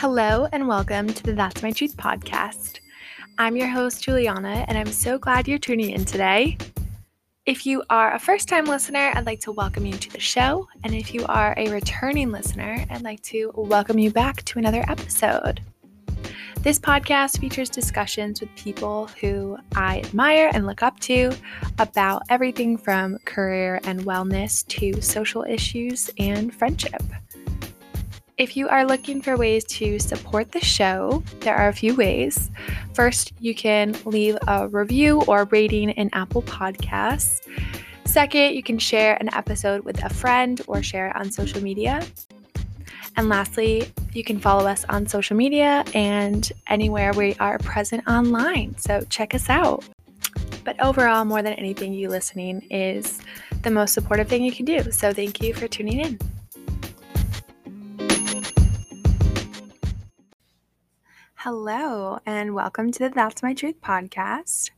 Hello, and welcome to the That's My Truth podcast. I'm your host, Juliana, and I'm so glad you're tuning in today. If you are a first time listener, I'd like to welcome you to the show. And if you are a returning listener, I'd like to welcome you back to another episode. This podcast features discussions with people who I admire and look up to about everything from career and wellness to social issues and friendship. If you are looking for ways to support the show, there are a few ways. First, you can leave a review or rating in Apple Podcasts. Second, you can share an episode with a friend or share it on social media. And lastly, you can follow us on social media and anywhere we are present online. So check us out. But overall, more than anything, you listening is the most supportive thing you can do. So thank you for tuning in. Hello, and welcome to the That's My Truth podcast.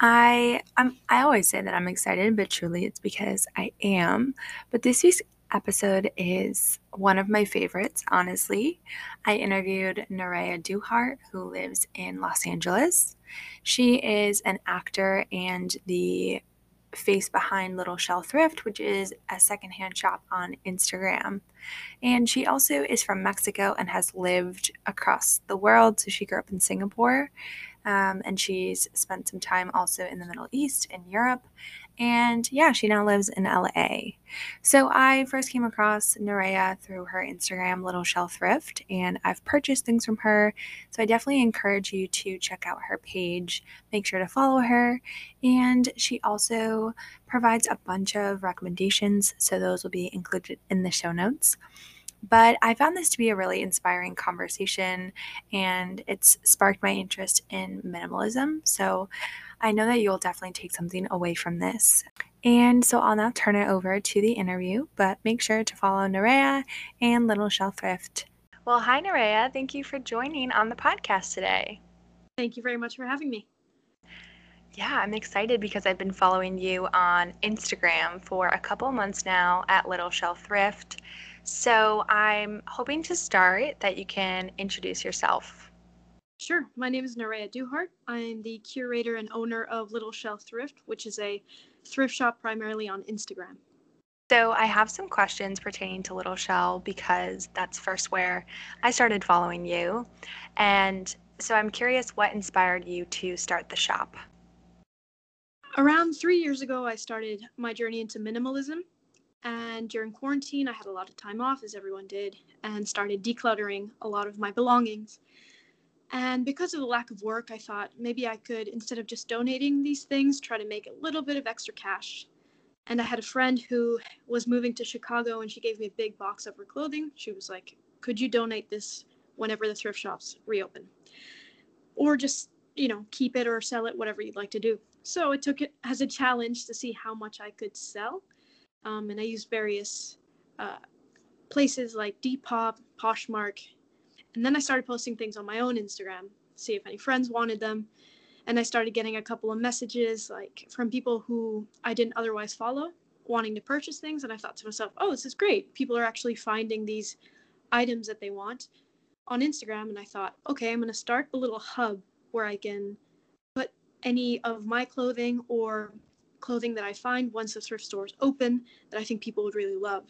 I I'm, I always say that I'm excited, but truly it's because I am. But this week's episode is one of my favorites, honestly. I interviewed Nerea Duhart, who lives in Los Angeles. She is an actor and the face behind Little Shell Thrift, which is a secondhand shop on Instagram. And she also is from Mexico and has lived across the world. So she grew up in Singapore um, and she's spent some time also in the Middle East and Europe. And yeah, she now lives in LA. So I first came across Nerea through her Instagram, Little Shell Thrift, and I've purchased things from her. So I definitely encourage you to check out her page. Make sure to follow her. And she also provides a bunch of recommendations. So those will be included in the show notes. But I found this to be a really inspiring conversation and it's sparked my interest in minimalism. So I know that you'll definitely take something away from this. And so I'll now turn it over to the interview, but make sure to follow Nerea and Little Shell Thrift. Well, hi, Nerea. Thank you for joining on the podcast today. Thank you very much for having me. Yeah, I'm excited because I've been following you on Instagram for a couple months now at Little Shell Thrift. So I'm hoping to start that you can introduce yourself. Sure. My name is Nerea Duhart. I'm the curator and owner of Little Shell Thrift, which is a thrift shop primarily on Instagram. So I have some questions pertaining to Little Shell because that's first where I started following you. And so I'm curious what inspired you to start the shop? Around three years ago, I started my journey into minimalism. And during quarantine, I had a lot of time off, as everyone did, and started decluttering a lot of my belongings. And because of the lack of work, I thought maybe I could, instead of just donating these things, try to make a little bit of extra cash. And I had a friend who was moving to Chicago and she gave me a big box of her clothing. She was like, Could you donate this whenever the thrift shops reopen? Or just, you know, keep it or sell it, whatever you'd like to do. So I took it as a challenge to see how much I could sell um, and I used various uh, places like Depop, Poshmark, and then I started posting things on my own Instagram, see if any friends wanted them, and I started getting a couple of messages like from people who I didn't otherwise follow, wanting to purchase things, and I thought to myself, oh, this is great. People are actually finding these items that they want on Instagram, and I thought, okay, I'm going to start a little hub where I can put any of my clothing or clothing that I find once the thrift stores open that I think people would really love.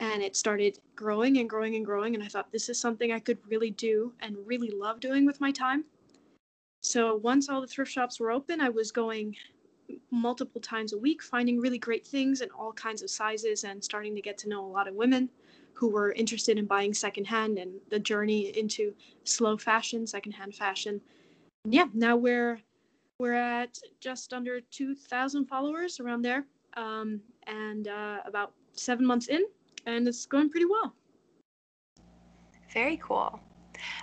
And it started growing and growing and growing. And I thought this is something I could really do and really love doing with my time. So once all the thrift shops were open, I was going multiple times a week, finding really great things in all kinds of sizes and starting to get to know a lot of women who were interested in buying secondhand and the journey into slow fashion, secondhand fashion. And yeah, now we're we're at just under 2,000 followers around there, um, and uh, about seven months in, and it's going pretty well. Very cool.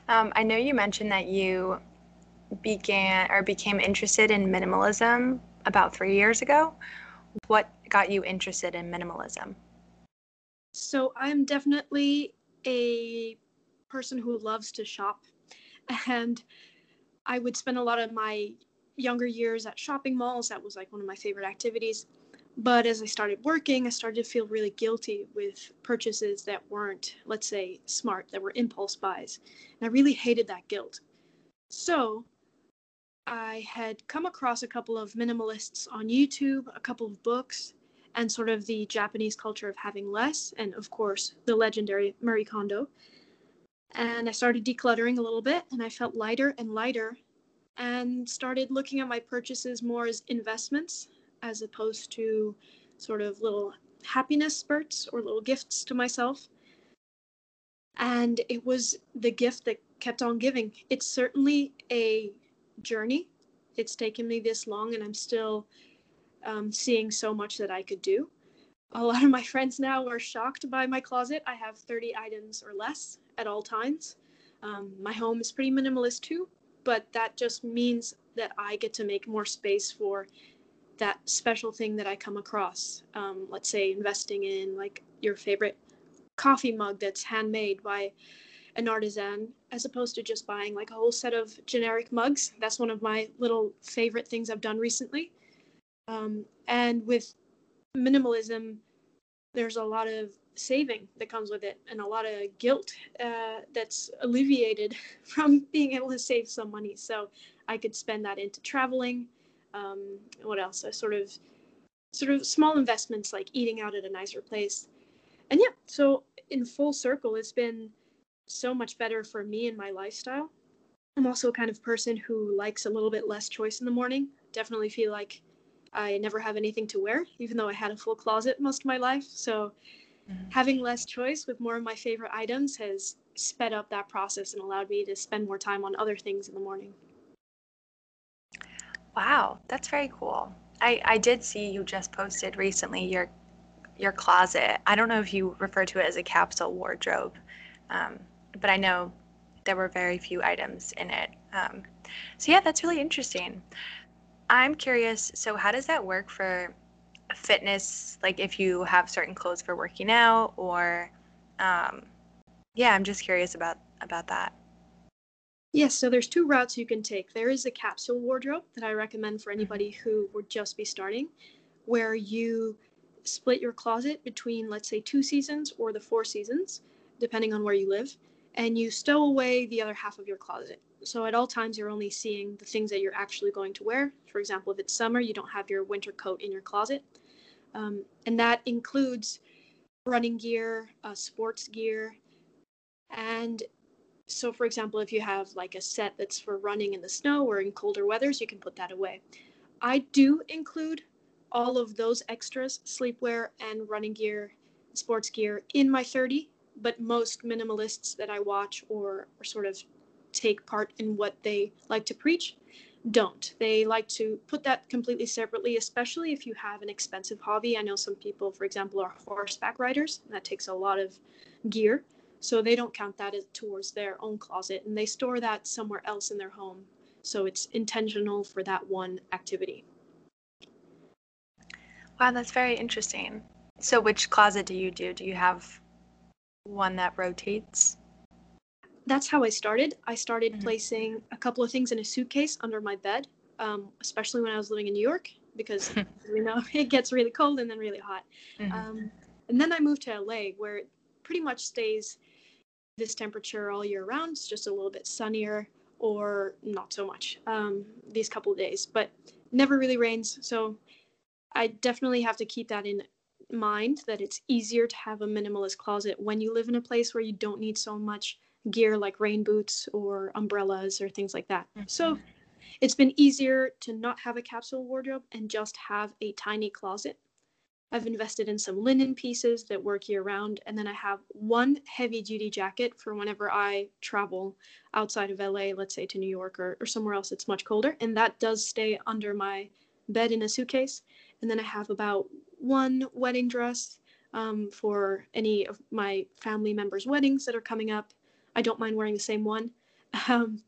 Um, I know you mentioned that you began or became interested in minimalism about three years ago. What got you interested in minimalism? So, I'm definitely a person who loves to shop, and I would spend a lot of my younger years at shopping malls. That was like one of my favorite activities. But as I started working, I started to feel really guilty with purchases that weren't, let's say, smart, that were impulse buys. And I really hated that guilt. So I had come across a couple of minimalists on YouTube, a couple of books, and sort of the Japanese culture of having less, and of course, the legendary Marie Kondo. And I started decluttering a little bit, and I felt lighter and lighter, and started looking at my purchases more as investments as opposed to sort of little happiness spurts or little gifts to myself. And it was the gift that kept on giving. It's certainly a journey. It's taken me this long, and I'm still um, seeing so much that I could do. A lot of my friends now are shocked by my closet. I have 30 items or less at all times. Um, my home is pretty minimalist too, but that just means that I get to make more space for that special thing that I come across. Um, let's say investing in like your favorite coffee mug that's handmade by an artisan as opposed to just buying like a whole set of generic mugs. That's one of my little favorite things I've done recently. Um, and with minimalism, there's a lot of saving that comes with it and a lot of guilt uh, that's alleviated from being able to save some money. So I could spend that into traveling. Um, what else? A sort of sort of small investments like eating out at a nicer place. And yeah, so in full circle, it's been so much better for me and my lifestyle. I'm also a kind of person who likes a little bit less choice in the morning. Definitely feel like I never have anything to wear, even though I had a full closet most of my life. So mm-hmm. having less choice with more of my favorite items has sped up that process and allowed me to spend more time on other things in the morning. Wow, that's very cool. I, I did see you just posted recently your your closet. I don't know if you refer to it as a capsule wardrobe, um, but I know there were very few items in it. Um, so yeah, that's really interesting. I'm curious. So how does that work for fitness? Like if you have certain clothes for working out, or um, yeah, I'm just curious about about that. Yes, so there's two routes you can take. There is a capsule wardrobe that I recommend for anybody mm-hmm. who would just be starting, where you split your closet between, let's say, two seasons or the four seasons, depending on where you live, and you stow away the other half of your closet. So at all times, you're only seeing the things that you're actually going to wear. For example, if it's summer, you don't have your winter coat in your closet. Um, and that includes running gear, uh, sports gear, and so, for example, if you have like a set that's for running in the snow or in colder weathers, you can put that away. I do include all of those extras, sleepwear and running gear, sports gear, in my 30, but most minimalists that I watch or, or sort of take part in what they like to preach don't. They like to put that completely separately, especially if you have an expensive hobby. I know some people, for example, are horseback riders, and that takes a lot of gear. So they don't count that as towards their own closet and they store that somewhere else in their home. So it's intentional for that one activity. Wow, that's very interesting. So which closet do you do? Do you have one that rotates? That's how I started. I started mm-hmm. placing a couple of things in a suitcase under my bed, um, especially when I was living in New York, because we know it gets really cold and then really hot. Mm-hmm. Um, and then I moved to LA, where it pretty much stays this temperature all year round. It's just a little bit sunnier or not so much um, these couple of days, but never really rains. So I definitely have to keep that in mind that it's easier to have a minimalist closet when you live in a place where you don't need so much gear like rain boots or umbrellas or things like that. Mm-hmm. So it's been easier to not have a capsule wardrobe and just have a tiny closet I've invested in some linen pieces that work year round. And then I have one heavy duty jacket for whenever I travel outside of LA, let's say to New York or, or somewhere else that's much colder. And that does stay under my bed in a suitcase. And then I have about one wedding dress um, for any of my family members' weddings that are coming up. I don't mind wearing the same one. Um,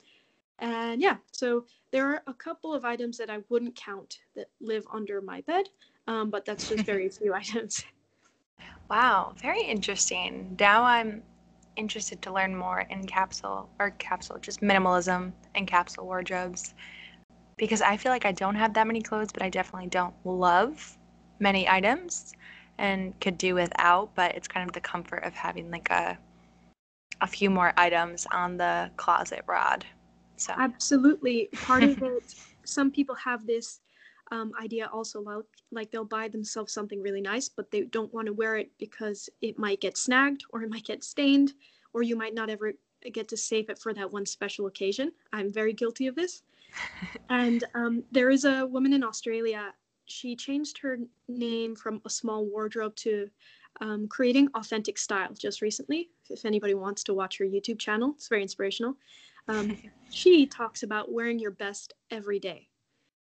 and yeah, so there are a couple of items that I wouldn't count that live under my bed um, but that's just very few items. Wow, very interesting. Now I'm interested to learn more in capsule or capsule, just minimalism and capsule wardrobes because I feel like I don't have that many clothes, but I definitely don't love many items and could do without, but it's kind of the comfort of having like a a few more items on the closet rod. So absolutely, part of it. Some people have this um, idea also like like they'll buy themselves something really nice, but they don't want to wear it because it might get snagged or it might get stained, or you might not ever get to save it for that one special occasion. I'm very guilty of this. and um, there is a woman in Australia. She changed her name from a small wardrobe to um, creating authentic style just recently. If anybody wants to watch her YouTube channel, it's very inspirational. Um, she talks about wearing your best every day.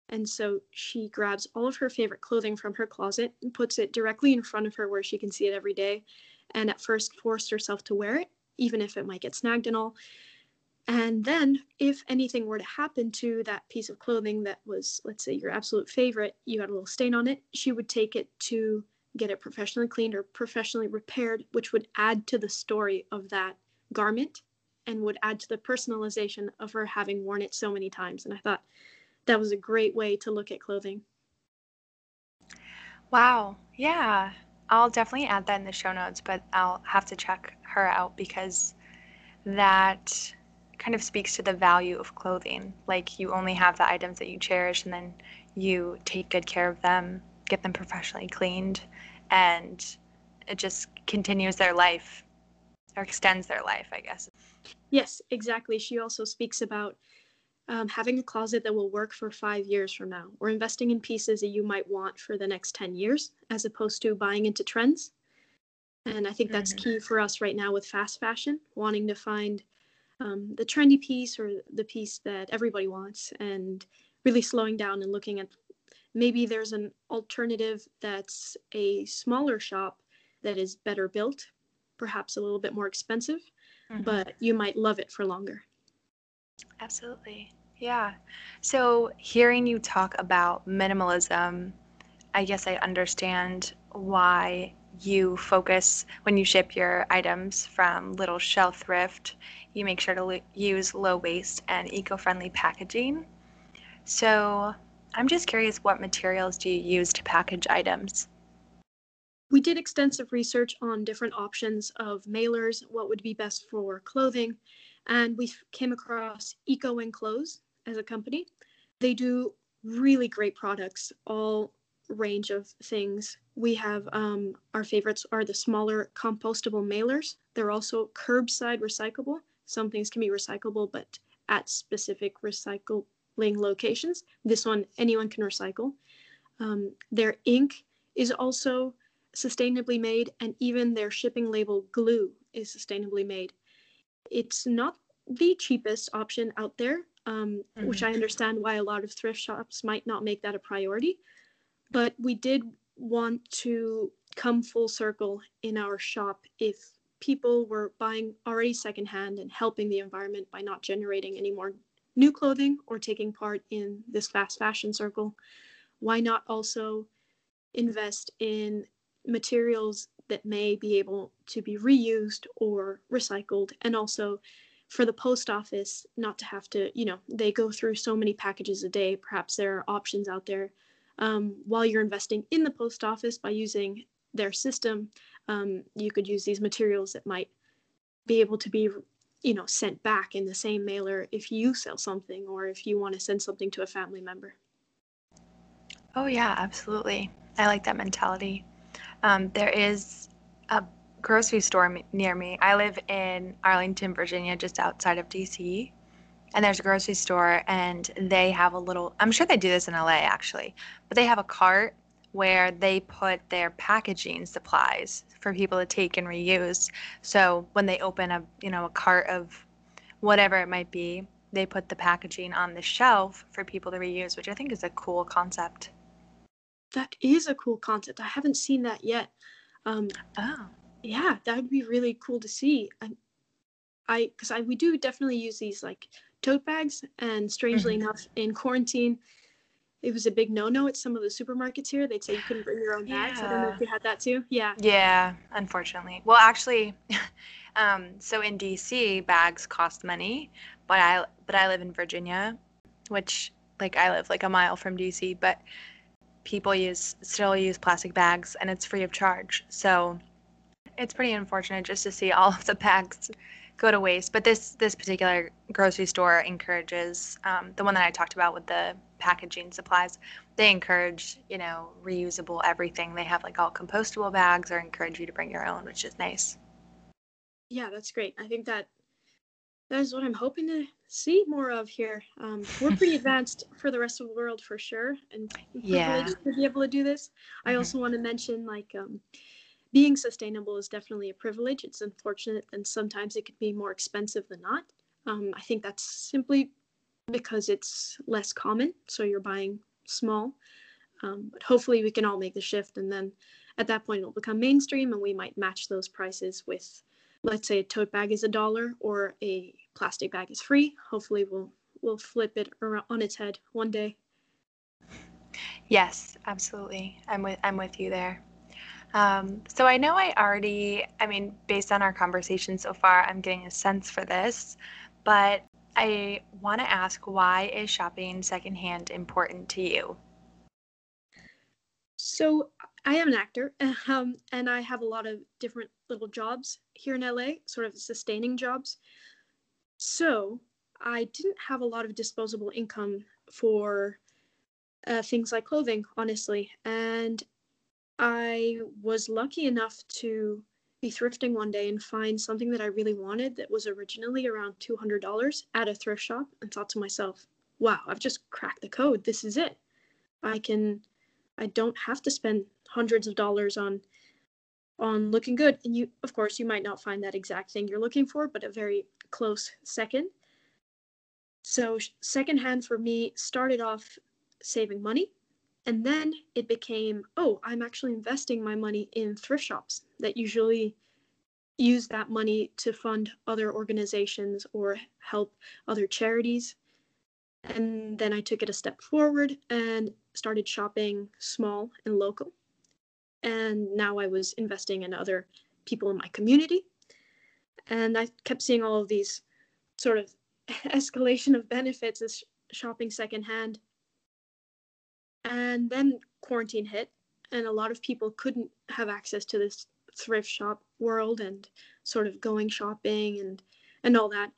And so she grabs all of her favorite clothing from her closet and puts it directly in front of her where she can see it every day. And at first forced herself to wear it, even if it might get snagged and all. And then, if anything were to happen to that piece of clothing that was, let's say, your absolute favorite, you had a little stain on it, she would take it to get it professionally cleaned or professionally repaired, which would add to the story of that garment and would add to the personalization of her having worn it so many times. And I thought that was a great way to look at clothing. Wow. Yeah. I'll definitely add that in the show notes, but I'll have to check her out because that kind of speaks to the value of clothing. Like you only have the items that you cherish and then you take good care of them, get them professionally cleaned, and it just continues their life or extends their life, I guess. Yes, exactly. She also speaks about um, having a closet that will work for five years from now, or investing in pieces that you might want for the next 10 years, as opposed to buying into trends. And I think that's mm-hmm. key for us right now with fast fashion, wanting to find um, the trendy piece or the piece that everybody wants and really slowing down and looking at maybe there's an alternative that's a smaller shop that is better built, perhaps a little bit more expensive, mm-hmm. but you might love it for longer. Absolutely. Yeah. So hearing you talk about minimalism, I guess I understand why you focus when you ship your items from Little Shell Thrift, you make sure to use low waste and eco friendly packaging. So, I'm just curious what materials do you use to package items? We did extensive research on different options of mailers, what would be best for clothing, and we came across EcoEnclose as a company. They do really great products, all range of things. We have um, our favorites are the smaller compostable mailers. They're also curbside recyclable. Some things can be recyclable, but at specific recycling locations. This one, anyone can recycle. Um, their ink is also sustainably made, and even their shipping label glue is sustainably made. It's not the cheapest option out there, um, mm-hmm. which I understand why a lot of thrift shops might not make that a priority but we did want to come full circle in our shop if people were buying already secondhand and helping the environment by not generating any more new clothing or taking part in this fast fashion circle? Why not also invest in materials that may be able to be reused or recycled? And also for the post office not to have to you know they go through so many packages a day. Perhaps there are options out there. Um, while you're investing in the post office by using their system, um, you could use these materials that might be able to be you know sent back in the same mailer if you sell something or if you want to send something to a family member. Oh yeah absolutely. I like that mentality. Um, there is a grocery store near me. I live in arlington virginia just outside of dc and there's a grocery store and they have a little i'm sure they do this in la actually but they have a cart where they put their packaging supplies for people to take and reuse. So when they open a you know a cart of whatever it might be they put the packaging on the shelf for people to reuse which i think is a cool concept. That is a cool concept. I haven't seen that yet. Um, oh. yeah that would be really cool to see. I because I, we do definitely use these like tote bags. And strangely mm-hmm. enough, in quarantine, it was a big no-no at some of the supermarkets here. They'd say you couldn't bring your own bags. Yeah. I don't know if you had that too. Yeah. Yeah, unfortunately. Well, actually, um, so in DC, bags cost money, but I but I live in Virginia, which like I live like a mile from DC, but people use still use plastic bags and it's free of charge. So it's pretty unfortunate just to see all of the bags go to waste. But this this particular grocery store encourages um, the one that I talked about with the packaging supplies. They encourage you know reusable everything. They have like all compostable bags or encourage you to bring your own, which is nice. Yeah, that's great. I think that that is what I'm hoping to see more of here. Um, we're pretty advanced for the rest of the world for sure, and yeah, to be able to do this. Mm-hmm. I also want to mention like um, being sustainable is definitely a privilege. It's unfortunate, and sometimes it could be more expensive than not. Um, I think that's simply because it's less common, so you're buying small. Um, but hopefully, we can all make the shift, and then at that point, it'll become mainstream, and we might match those prices with, let's say, a tote bag is a dollar or a plastic bag is free. Hopefully, we'll we'll flip it on its head one day. Yes, absolutely. I'm with I'm with you there. Um, so I know I already, I mean, based on our conversation so far, I'm getting a sense for this, but I want to ask why is shopping secondhand important to you? So I am an actor, um, and I have a lot of different little jobs here in LA, sort of sustaining jobs. So I didn't have a lot of disposable income for uh, things like clothing, honestly. And I was lucky enough to be thrifting one day and find something that I really wanted that was originally around $200 at a thrift shop and thought to myself, wow, I've just cracked the code. This is it. I can, I don't have to spend hundreds of dollars on on looking good and you of course you might not find that exact thing you're looking for but a very close second so secondhand for me started off saving money and then it became, oh, I'm actually investing my money in thrift shops that usually use that money to fund other organizations or help other charities. And then I took it a step forward and started shopping small and local. And now I was investing in other people in my community. And I kept seeing all of these sort of escalation of benefits as shopping secondhand and then quarantine hit, and a lot of people couldn't have access to this thrift shop world and sort of going shopping and and all that.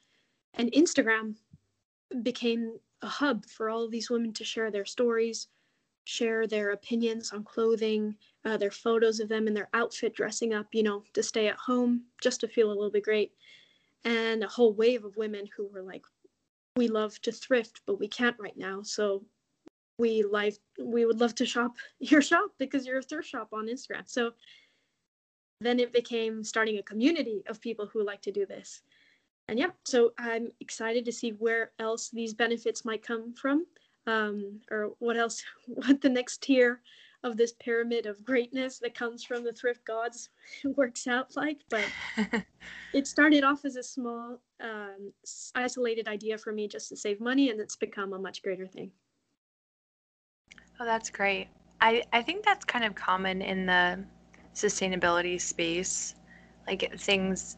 And Instagram became a hub for all of these women to share their stories, share their opinions on clothing, uh, their photos of them in their outfit, dressing up, you know, to stay at home, just to feel a little bit great. And a whole wave of women who were like, we love to thrift, but we can't right now. So we like we would love to shop your shop because you're a thrift shop on Instagram. So then it became starting a community of people who like to do this. And yeah, so I'm excited to see where else these benefits might come from, um, or what else, what the next tier of this pyramid of greatness that comes from the thrift gods works out like. But it started off as a small, um, isolated idea for me just to save money, and it's become a much greater thing. Oh, that's great. I, I think that's kind of common in the sustainability space, like things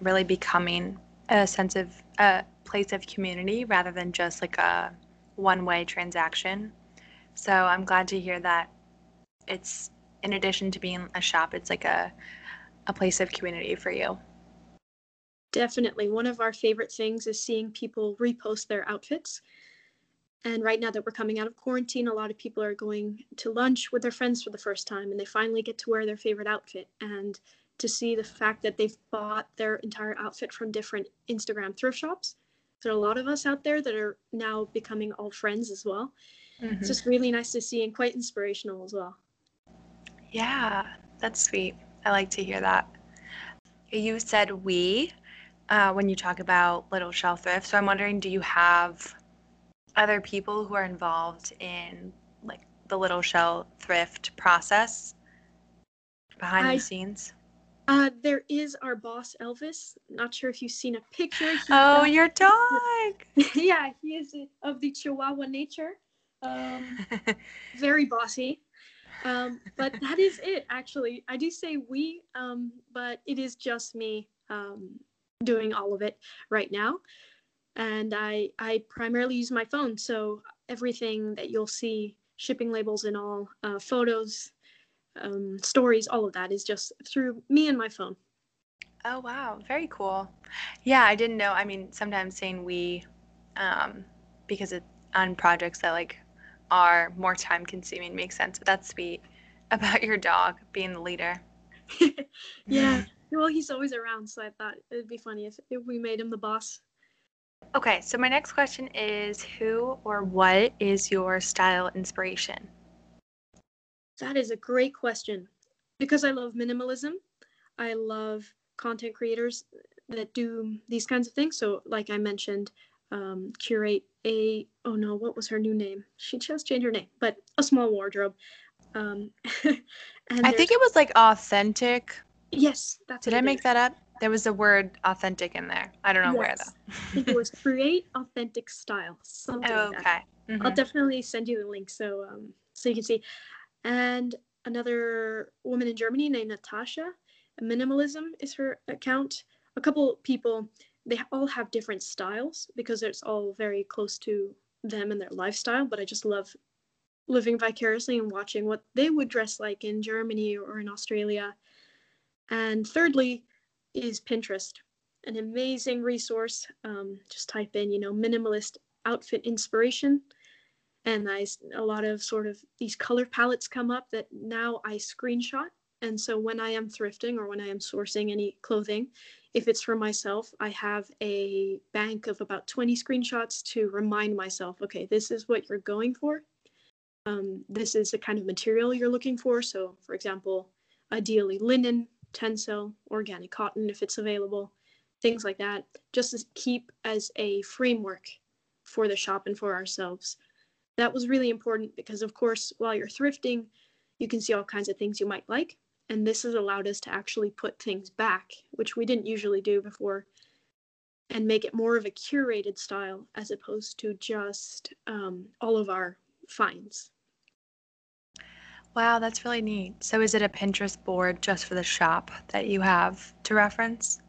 really becoming a sense of a place of community rather than just like a one way transaction. So I'm glad to hear that it's in addition to being a shop, it's like a a place of community for you. Definitely. One of our favorite things is seeing people repost their outfits and right now that we're coming out of quarantine, a lot of people are going to lunch with their friends for the first time and they finally get to wear their favorite outfit. And to see the fact that they've bought their entire outfit from different Instagram thrift shops. There are a lot of us out there that are now becoming all friends as well. Mm-hmm. It's just really nice to see and quite inspirational as well. Yeah, that's sweet. I like to hear that. You said we uh, when you talk about Little Shell Thrift. So I'm wondering, do you have other people who are involved in like the little shell thrift process behind I, the scenes? Uh, there is our boss Elvis. Not sure if you've seen a picture. He, oh, your dog! yeah, he is of the Chihuahua nature. Um, very bossy. Um, but that is it, actually. I do say we, um, but it is just me um, doing all of it right now and I I primarily use my phone. So everything that you'll see shipping labels and all, uh, photos, um, stories, all of that is just through me and my phone. Oh wow, very cool. Yeah, I didn't know. I mean, sometimes saying we, um, because it on projects that like are more time consuming makes sense. But that's sweet about your dog being the leader. yeah. Well, he's always around, so I thought it'd be funny if, if we made him the boss. Okay, so my next question is who or what is your style inspiration? That is a great question. Because I love minimalism, I love content creators that do these kinds of things. So, like I mentioned, um, curate a oh no, what was her new name? She just changed her name, but a small wardrobe. Um, I think it was like authentic. Yes, that's. Did I make that up? There was a word authentic in there. I don't know yes. where though. I think it was create authentic style. Something oh, like okay. Mm-hmm. I'll definitely send you the link so um so you can see. And another woman in Germany named Natasha, minimalism is her account. A couple people they all have different styles because it's all very close to them and their lifestyle but i just love living vicariously and watching what they would dress like in germany or in australia and thirdly is pinterest an amazing resource um, just type in you know minimalist outfit inspiration and i a lot of sort of these color palettes come up that now i screenshot and so when i am thrifting or when i am sourcing any clothing if it's for myself, I have a bank of about 20 screenshots to remind myself, okay, this is what you're going for. Um, this is the kind of material you're looking for. So, for example, ideally linen, tencel, organic cotton if it's available, things like that, just to keep as a framework for the shop and for ourselves. That was really important because, of course, while you're thrifting, you can see all kinds of things you might like and this has allowed us to actually put things back which we didn't usually do before and make it more of a curated style as opposed to just um, all of our finds wow that's really neat so is it a pinterest board just for the shop that you have to reference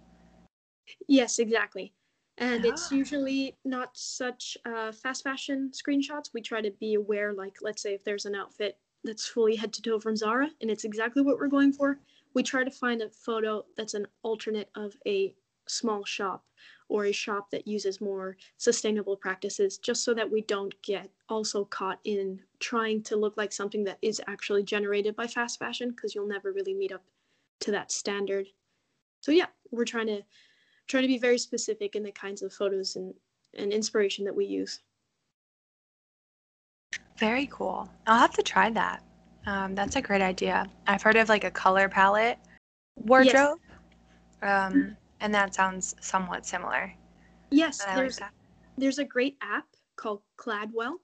yes exactly and oh. it's ah. usually not such uh, fast fashion screenshots we try to be aware like let's say if there's an outfit that's fully head to toe from Zara, and it's exactly what we're going for. We try to find a photo that's an alternate of a small shop or a shop that uses more sustainable practices, just so that we don't get also caught in trying to look like something that is actually generated by fast fashion, because you'll never really meet up to that standard. So yeah, we're trying to trying to be very specific in the kinds of photos and, and inspiration that we use. Very cool. I'll have to try that. Um, that's a great idea. I've heard of like a color palette wardrobe, yes. um, and that sounds somewhat similar. Yes, there's like there's a great app called Cladwell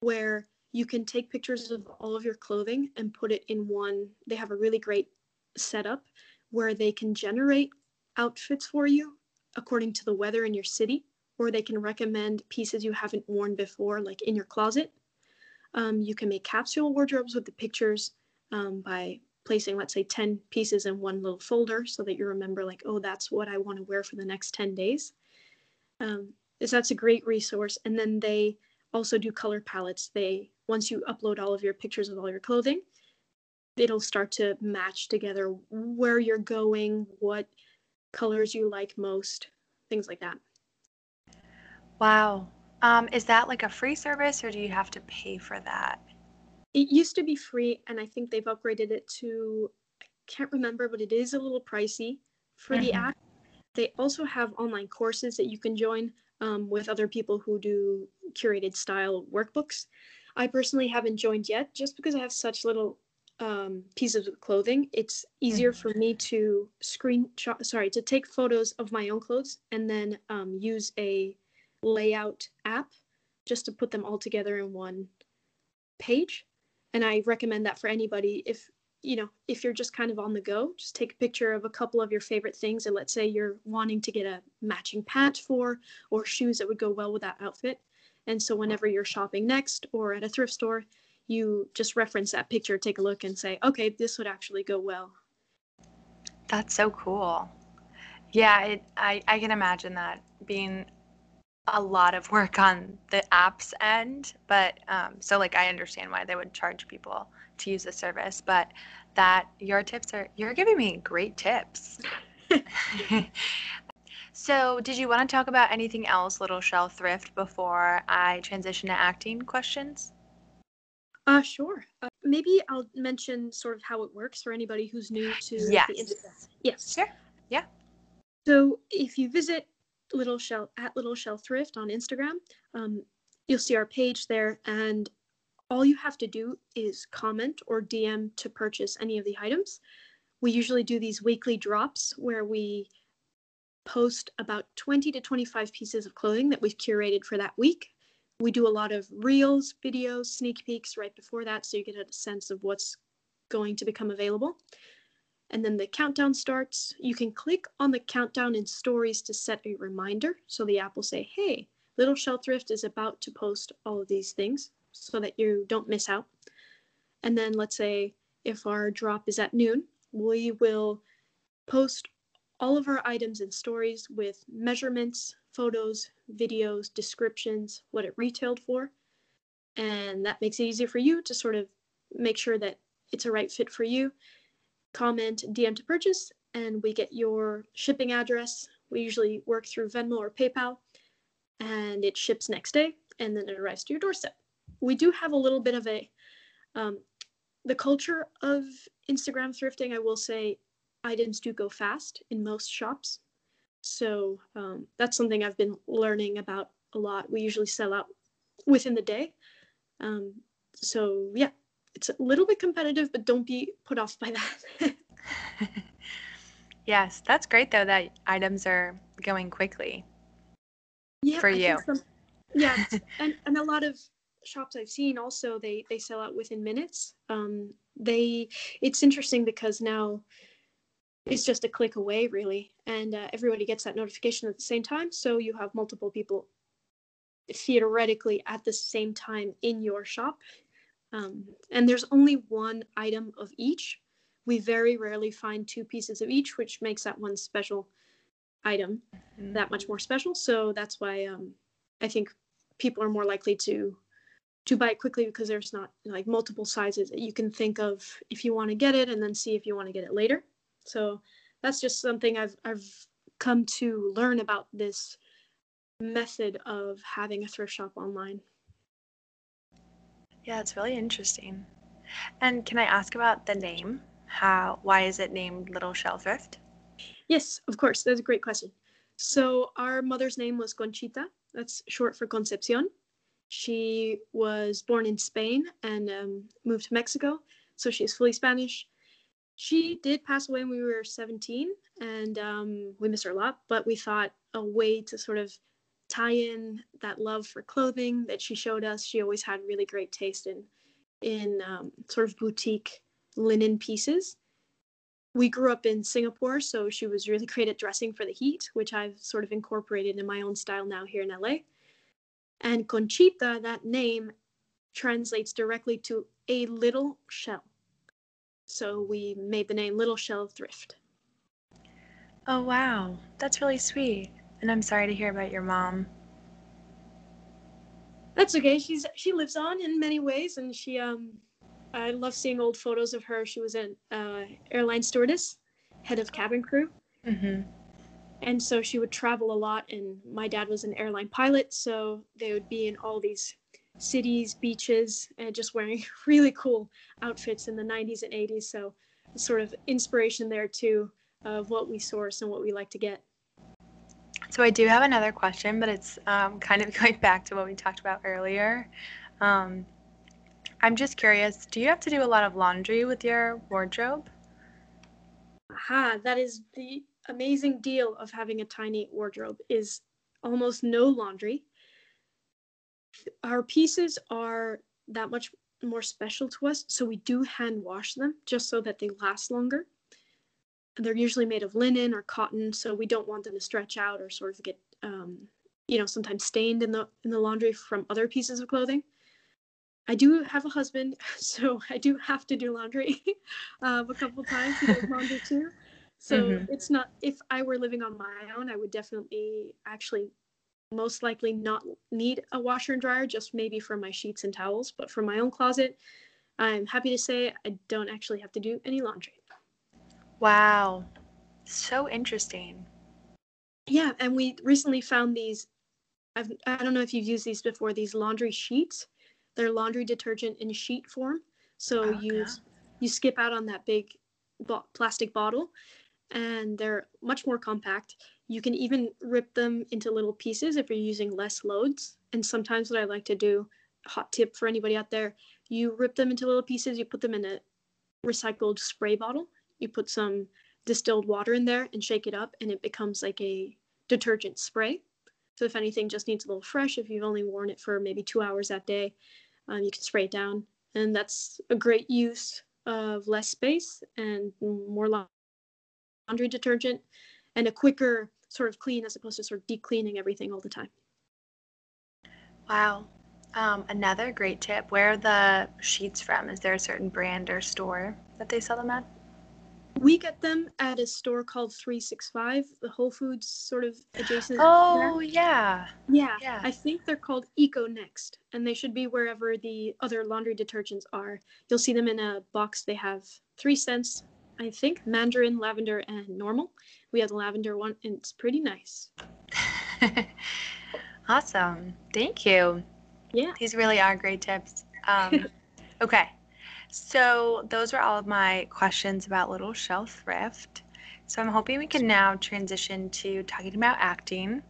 where you can take pictures of all of your clothing and put it in one. They have a really great setup where they can generate outfits for you according to the weather in your city, or they can recommend pieces you haven't worn before, like in your closet um, you can make capsule wardrobes with the pictures um, by placing, let's say, 10 pieces in one little folder so that you remember, like, oh, that's what I want to wear for the next 10 days. Um, is that's a great resource. And then they also do color palettes. They once you upload all of your pictures of all your clothing, it'll start to match together where you're going, what colors you like most, things like that. Wow, um, is that like a free service or do you have to pay for that? It used to be free, and I think they've upgraded it to, I can't remember, but it is a little pricey for mm-hmm. the app. They also have online courses that you can join um, with other people who do curated style workbooks. I personally haven't joined yet just because I have such little um, pieces of clothing. It's easier for me to screenshot, sorry, to take photos of my own clothes and then um, use a layout app just to put them all together in one page. And I recommend that for anybody if you know, if you're just kind of on the go, just take a picture of a couple of your favorite things and let's say you're wanting to get a matching pant for or shoes that would go well with that outfit. And so whenever you're shopping next or at a thrift store, you just reference that picture, take a look and say, okay, this would actually go well. That's so cool. Yeah, it, I, I can imagine that being a lot of work on the app's end, but um, so like I understand why they would charge people to use the service, but that your tips are you're giving me great tips. so, did you want to talk about anything else, Little Shell Thrift, before I transition to acting questions? Uh, sure. Uh, maybe I'll mention sort of how it works for anybody who's new to yes. the industry. Yes. Sure. Yeah. So if you visit Little Shell at Little Shell Thrift on Instagram, um, you'll see our page there, and all you have to do is comment or DM to purchase any of the items. We usually do these weekly drops where we post about 20 to 25 pieces of clothing that we've curated for that week we do a lot of reels, videos, sneak peeks right before that so you get a sense of what's going to become available. And then the countdown starts. You can click on the countdown in stories to set a reminder. So the app will say, hey, Little Shell Thrift is about to post all of these things so that you don't miss out. And then let's say if our drop is at noon, we will post all of our items in stories with measurements, photos, videos, descriptions, what it retailed for. And that makes it easier for you to sort of make sure that it's a right fit for you. Comment, DM to purchase, and we get your shipping address. We usually work through Venmo or PayPal, and it ships next day, and then it arrives to your doorstep. We do have a little bit of a um, the culture of Instagram thrifting. I will say items do go fast in most shops. So um, that's something I've been learning about a lot. We usually sell out within the day. Um, so yeah, it's a little bit competitive, but don't be put off by that. yes, that's great though that items are going quickly. Yeah, for you. Some, yeah, and and a lot of shops I've seen also they they sell out within minutes. Um, they it's interesting because now it's just a click away really and uh, everybody gets that notification at the same time so you have multiple people theoretically at the same time in your shop um, and there's only one item of each we very rarely find two pieces of each which makes that one special item mm-hmm. that much more special so that's why um, i think people are more likely to to buy it quickly because there's not like multiple sizes that you can think of if you want to get it and then see if you want to get it later so that's just something I've I've come to learn about this method of having a thrift shop online. Yeah, it's really interesting. And can I ask about the name? How why is it named Little Shell Thrift? Yes, of course. That's a great question. So our mother's name was Conchita. That's short for Concepcion. She was born in Spain and um, moved to Mexico, so she's fully Spanish she did pass away when we were 17 and um, we miss her a lot but we thought a way to sort of tie in that love for clothing that she showed us she always had really great taste in in um, sort of boutique linen pieces we grew up in singapore so she was really great at dressing for the heat which i've sort of incorporated in my own style now here in la and conchita that name translates directly to a little shell so we made the name Little Shell Thrift. Oh, wow. That's really sweet. And I'm sorry to hear about your mom. That's okay. She's she lives on in many ways, and she um, I love seeing old photos of her. She was an uh, airline stewardess, head of cabin crew, mm-hmm. and so she would travel a lot. And my dad was an airline pilot, so they would be in all these cities, beaches, and just wearing really cool outfits in the 90s and 80s. So, sort of inspiration there too of what we source and what we like to get. So, I do have another question, but it's um, kind of going back to what we talked about earlier. Um, I'm just curious do you have to do a lot of laundry with your wardrobe? Aha, that is the amazing deal of having a tiny wardrobe is almost no laundry our pieces are that much more special to us, so we do hand wash them just so that they last longer. They're usually made of linen or cotton, so we don't want them to stretch out or sort of get, um, you know, sometimes stained in the in the laundry from other pieces of clothing. I do have a husband, so I do have to do laundry um, a couple times. He does laundry too. So mm-hmm. it's not if I were living on my own, I would definitely actually most likely not need a washer and dryer, just maybe for my sheets and towels. But for my own closet, I'm happy to say I don't actually have to do any laundry. Wow. So interesting. Yeah, and we recently found these. I've, I don't know if you've used these before. These laundry sheets. They're laundry detergent in sheet form. So Oh, you yeah. you skip out on that big bo- plastic bottle, and they're much more compact. You can even rip them into little pieces if you're using less loads. And sometimes what I like to do, hot tip for anybody out there, you rip them into little pieces. You put them in a recycled spray bottle. You put some distilled water in there and shake it up, and it becomes like a detergent spray. So if anything just needs a little fresh, if you've only worn it for maybe two hours that day, um, you can spray it down, and that's a great use of less space and more laundry detergent, and a quicker sort of clean as opposed to sort of deep cleaning everything all the time. Wow. Um, another great tip. Where are the sheets from? Is there a certain brand or store that they sell them at? We get them at a store called 365, the Whole Foods sort of adjacent. Oh, yeah. Yeah, Yeah. I think they're called Eco Next, and they should be wherever the other laundry detergents are. You'll see them in a box. They have three scents, I think mandarin, lavender, and normal. We have the lavender one, and it's pretty nice. Awesome. Thank you. Yeah. These really are great tips. Um, okay. So, those were all of my questions about Little Shell Thrift. So, I'm hoping we can now transition to talking about acting.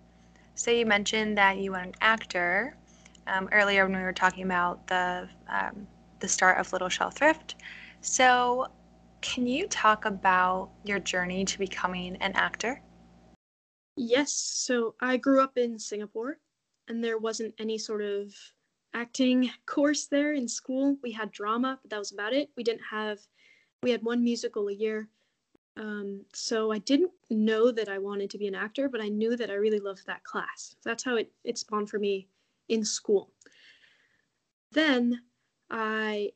So, you mentioned that you were an actor um, earlier when we were talking about the, um, the start of Little Shell Thrift. So, can you talk about your journey to becoming an actor? Yes. So I grew up in Singapore, and there wasn't any sort of acting course there in school. We had drama, but that was about it. We didn't have, we had one musical a year. Um, so I didn't know that I wanted to be an actor, but I knew that I really loved that class. That's how it, it spawned for me in school. Then I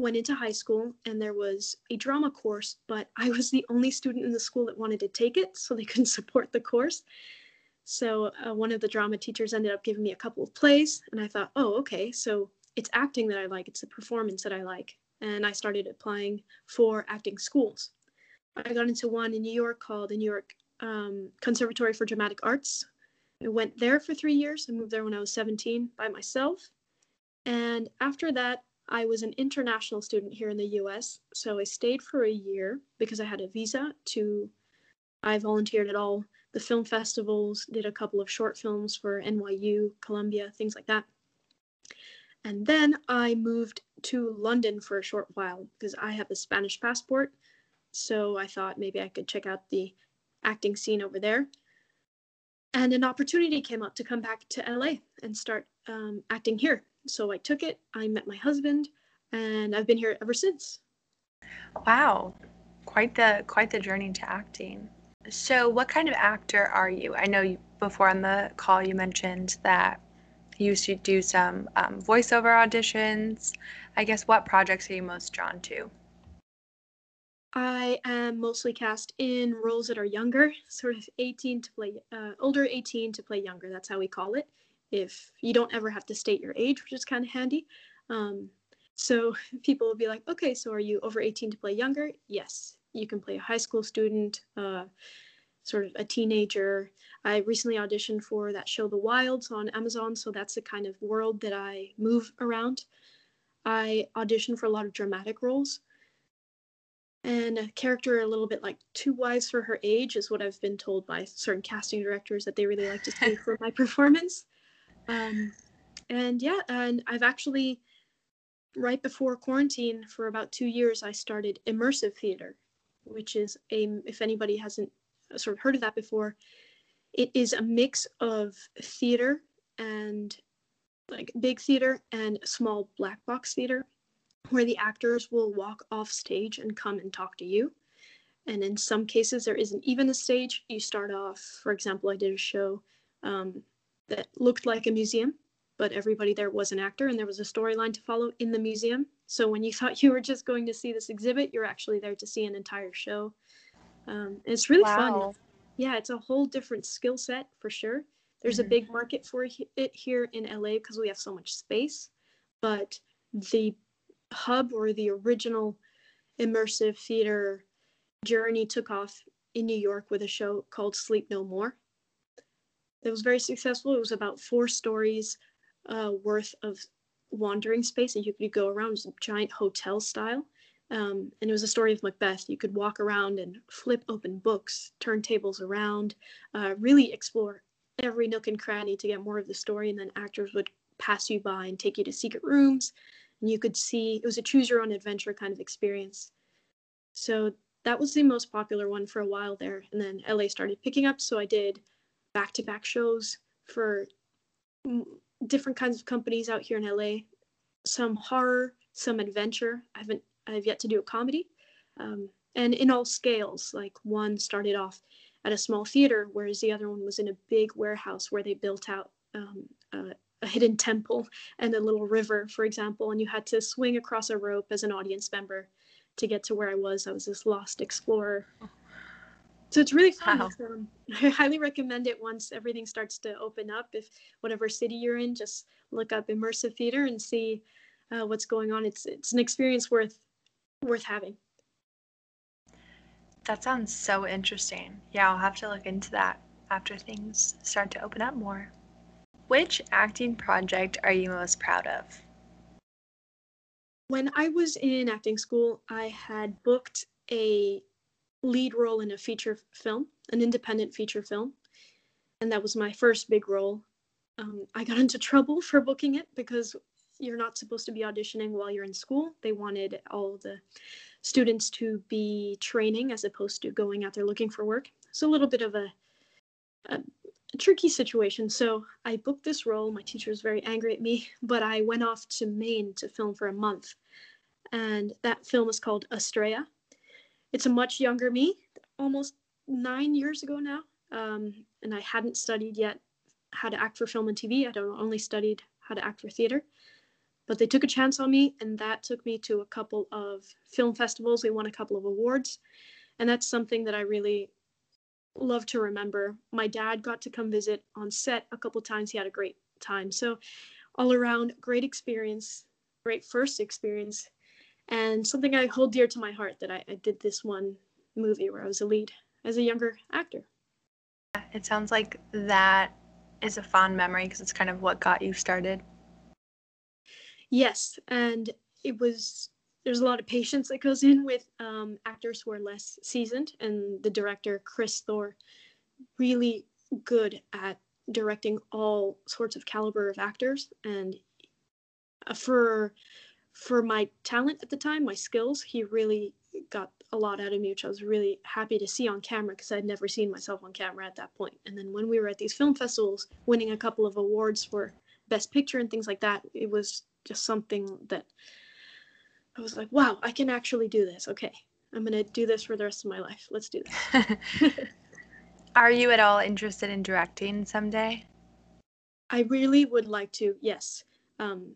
went into high school and there was a drama course, but I was the only student in the school that wanted to take it, so they couldn't support the course. So uh, one of the drama teachers ended up giving me a couple of plays, and I thought, oh, okay, so it's acting that I like, it's the performance that I like. And I started applying for acting schools. I got into one in New York called the New York um, Conservatory for Dramatic Arts. I went there for three years. I moved there when I was 17 by myself. And after that, I was an international student here in the US. So I stayed for a year because I had a visa to, I volunteered at all the film festivals, did a couple of short films for NYU, Columbia, things like that. And then I moved to London for a short while because I have a Spanish passport. So I thought maybe I could check out the acting scene over there. And an opportunity came up to come back to LA and start um, acting here. So I took it, I met my husband, and I've been here ever since. Wow, quite the quite the journey to acting. So, what kind of actor are you? I know you, before on the call you mentioned that you used to do some um, voiceover auditions. I guess what projects are you most drawn to? I am mostly cast in roles that are younger, sort of 18 to play, uh, older 18 to play younger. That's how we call it. If you don't ever have to state your age, which is kind of handy. Um, so people will be like, okay, so are you over 18 to play younger? Yes, you can play a high school student, uh, sort of a teenager. I recently auditioned for that show, The Wilds, on Amazon, so that's the kind of world that I move around. I audition for a lot of dramatic roles and a character a little bit like too wise for her age is what I've been told by certain casting directors that they really like to see for my performance. Um, and yeah, and I've actually right before quarantine for about two years I started immersive theater, which is a if anybody hasn't sort of heard of that before, it is a mix of theater and like big theater and small black box theater where the actors will walk off stage and come and talk to you. And in some cases, there isn't even a stage. You start off, for example, I did a show um, that looked like a museum, but everybody there was an actor and there was a storyline to follow in the museum. So when you thought you were just going to see this exhibit, you're actually there to see an entire show. Um, it's really fun. Yeah, it's a whole different skill set for sure. There's mm-hmm. a big market for it here in LA because we have so much space, but the hub or the original immersive theater journey took off in New York with a show called Sleep No More. It was very successful. It was about four stories uh, worth of wandering space, and you could go around giant hotel style. Um, and it was a story of Macbeth. You could walk around and flip open books, turn tables around, uh, really explore every nook and cranny to get more of the story. And then actors would pass you by and take you to secret rooms. And you could see it was a choose your own adventure kind of experience. So that was the most popular one for a while there. And then LA started picking up. So I did back to back shows for different kinds of companies out here in LA. Some horror, some adventure. I haven't I've yet to do a comedy, um, and in all scales. Like one started off at a small theater, whereas the other one was in a big warehouse where they built out um, a, a hidden temple and a little river, for example, and you had to swing across a rope as an audience member to get to where I was. I was this lost explorer. So it's really fun. Wow. Um, I highly recommend it once everything starts to open up. If whatever city you're in, just look up immersive theater and see uh, what's going on. It's it's an experience worth worth having. That sounds so interesting. Yeah, I'll have to look into that after things start to open up more. Which acting project are you most proud of? When I was in acting school, I had booked a lead role in a feature film, an independent feature film, and that was my first big role. Um, I got into trouble for booking it because you're not supposed to be auditioning while you're in school. They wanted all the students to be training as opposed to going out there looking for work. So a little bit of a, a, a tricky situation. So I booked this role. My teacher was very angry at me, but I went off to Maine to film for a month. And that film is called Estrella. It's a much younger me, almost nine years ago now. Um, and I hadn't studied yet how to act for film and TV. I'd only studied how to act for theater. But they took a chance on me and that took me to a couple of film festivals. We won a couple of awards and that's something that i really love to remember. My dad got to come visit on set a couple times. He had a great time. So all around great experience great first experience and something i hold dear to my heart that I, I did this one movie where i was a lead as a younger actor. It sounds like that is a fond memory because it's kind of what got you started. Yes, and it was there's a lot of patience that goes in with um, actors who are less seasoned, and the director Chris Thor really good at directing all sorts of caliber of actors, and uh, for for my talent at the time, my skills, he really got a lot out of me, which I was really happy to see on camera because I'd never seen myself on camera at that point. And then when we were at these film festivals, winning a couple of awards for Best Picture and things like that, it was just something that I was like, wow, I can actually do this. Okay, I'm going to do this for the rest of my life. Let's do this. Are you at all interested in directing someday? I really would like to, yes. Um,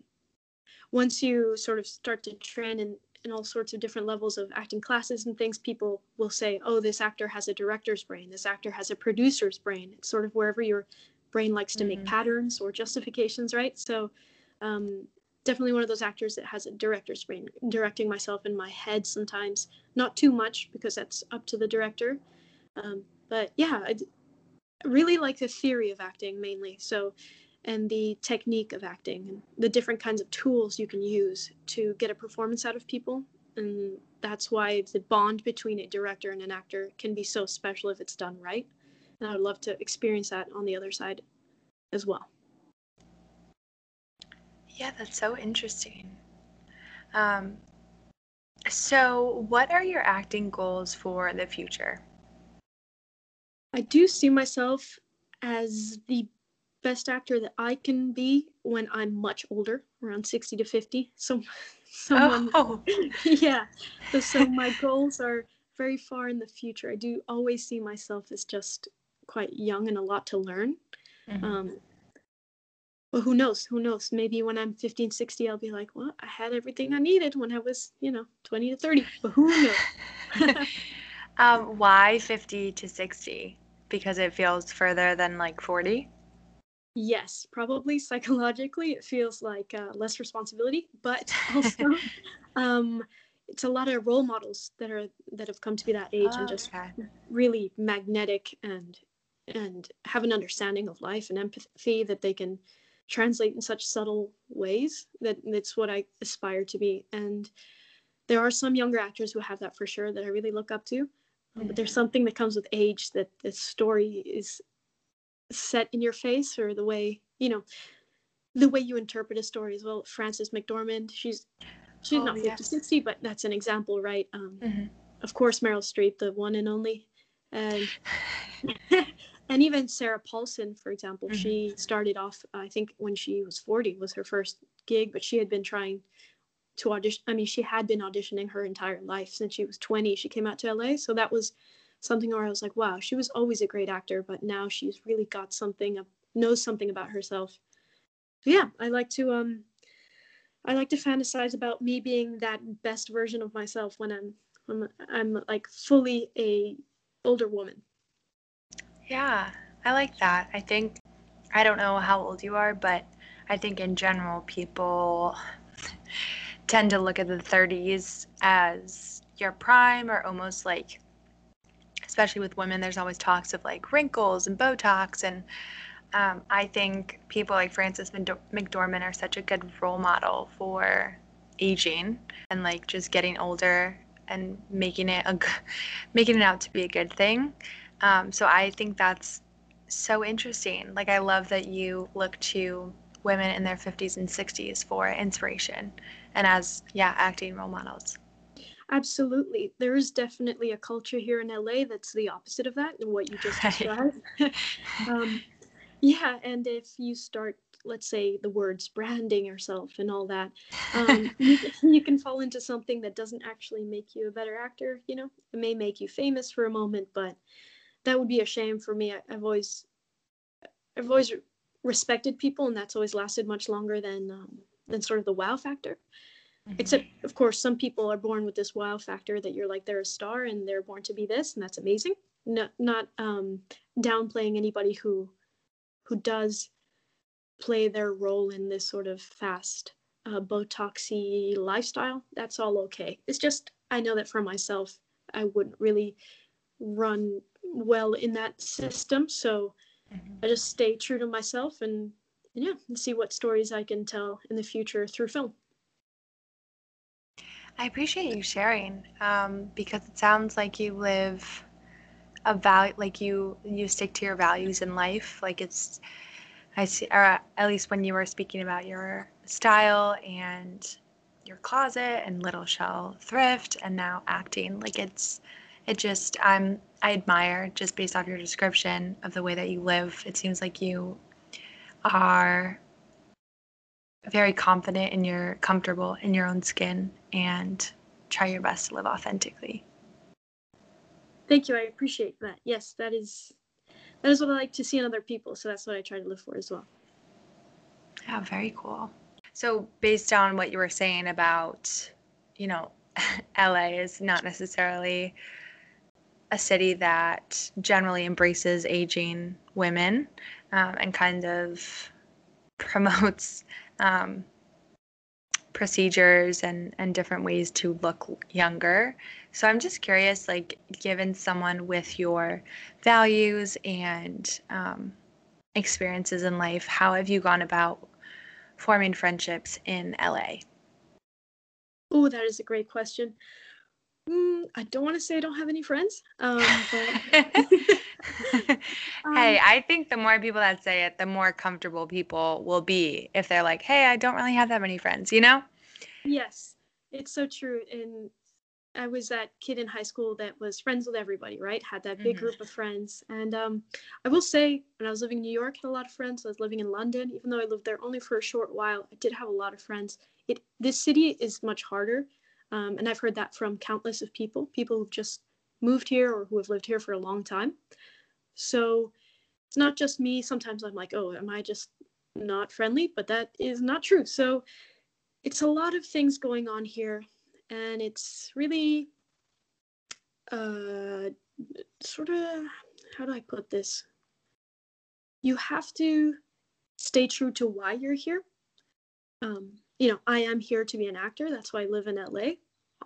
once you sort of start to train in, in all sorts of different levels of acting classes and things, people will say, oh, this actor has a director's brain, this actor has a producer's brain. It's sort of wherever your brain likes to mm-hmm. make patterns or justifications, right? So um, definitely one of those actors that has a director's brain, directing myself in my head sometimes. Not too much because that's up to the director. Um, but yeah, I really like the theory of acting mainly. So, and the technique of acting and the different kinds of tools you can use to get a performance out of people. And that's why the bond between a director and an actor can be so special if it's done right. And I would love to experience that on the other side as well. Yeah, that's so interesting. Um, so, what are your acting goals for the future? I do see myself as the best actor that I can be when I'm much older, around 60 to 50. So, someone, oh. yeah. So, my goals are very far in the future. I do always see myself as just quite young and a lot to learn. Mm-hmm. Um, well who knows who knows maybe when i'm 15 60 i'll be like well i had everything i needed when i was you know 20 to 30 but who knows um, why 50 to 60 because it feels further than like 40 Yes, probably psychologically it feels like uh, less responsibility, but also um, it's a lot of role models that are that have come to be that age oh, and just okay. really magnetic and and have an understanding of life and empathy that they can translate in such subtle ways that that's what I aspire to be. And there are some younger actors who have that for sure that I really look up to. Mm-hmm. But there's something that comes with age that the story is set in your face or the way, you know, the way you interpret a story as well. Frances McDormand, she's she's oh, not 50 yes. 60, but that's an example, right? Um, mm-hmm. Of course, Meryl Streep, the one and only. And and even Sarah Paulson, for example, mm-hmm. she started off, I think, when she was 40 was her first gig, but she had been trying to audition. I mean, she had been auditioning her entire life since she was 20. She came out to LA, so that was something where I was like, wow, she was always a great actor, but now she's really got something, knows something about herself. yeah, I like to um, I like to fantasize about me being that best version of myself when I'm I'm, I'm like fully a older woman. Yeah, I like that. I think, I don't know how old you are, but I think in general, people tend to look at the 30s as your prime or almost like, especially with women, there's always talks of like wrinkles and Botox. And um, I think people like Frances McDormand are such a good role model for aging and like just getting older and making it a, making it out to be a good thing. Um, so I think that's so interesting. Like, I love that you look to women in their 50s and 60s for inspiration and as, yeah, acting role models. Absolutely. There is definitely a culture here in LA that's the opposite of that and what you just described. um, yeah, and if you start, let's say, the words branding yourself and all that, um, you, you, can fall into something that doesn't actually make you a better actor. You know, it may make you famous for a moment, but that would be a shame for me. I, have always I've always respected people, and that's always lasted much longer than um, than sort of the wow factor. Except, of course, some people are born with this wow factor that you're like they're a star and they're born to be this, and that's amazing. No, not um, downplaying anybody who who does play their role in this sort of fast uh, botoxy lifestyle. That's all okay. It's just I know that for myself, I wouldn't really run well in that system. So mm-hmm. I just stay true to myself and, and yeah, and see what stories I can tell in the future through film. I appreciate you sharing um, because it sounds like you live a value, like you you stick to your values in life. Like it's, I see, or at least when you were speaking about your style and your closet and little shell thrift and now acting, like it's it just I'm I admire just based off your description of the way that you live. It seems like you are very confident and you're comfortable in your own skin and try your best to live authentically. Thank you. I appreciate that. Yes, that is that is what I like to see in other people. So that's what I try to live for as well. Yeah, very cool. So based on what you were saying about, you know, LA is not necessarily a city that generally embraces aging women um, and kind of promotes um, procedures and, and different ways to look younger. So I'm just curious, like, given someone with your values and um, experiences in life, how have you gone about forming friendships in LA? Oh, that is a great question. Mm, I don't want to say I don't have any friends. Um, but, um, hey, I think the more people that say it, the more comfortable people will be if they're like, hey, I don't really have that many friends, you know? Yes, it's so true. And I was that kid in high school that was friends with everybody, right? Had that big mm-hmm. group of friends. And um, I will say, when I was living in New York, I had a lot of friends. I was living in London, even though I lived there only for a short while, I did have a lot of friends. It this city is much harder um, and I've heard that from countless of people, people who've just moved here or who have lived here for a long time. So it's not just me. Sometimes I'm like, oh, am I just not friendly? But that is not true. So it's a lot of things going on here. And it's really uh, sort of, how do I put this? You have to stay true to why you're here. Um, you know, I am here to be an actor. That's why I live in LA.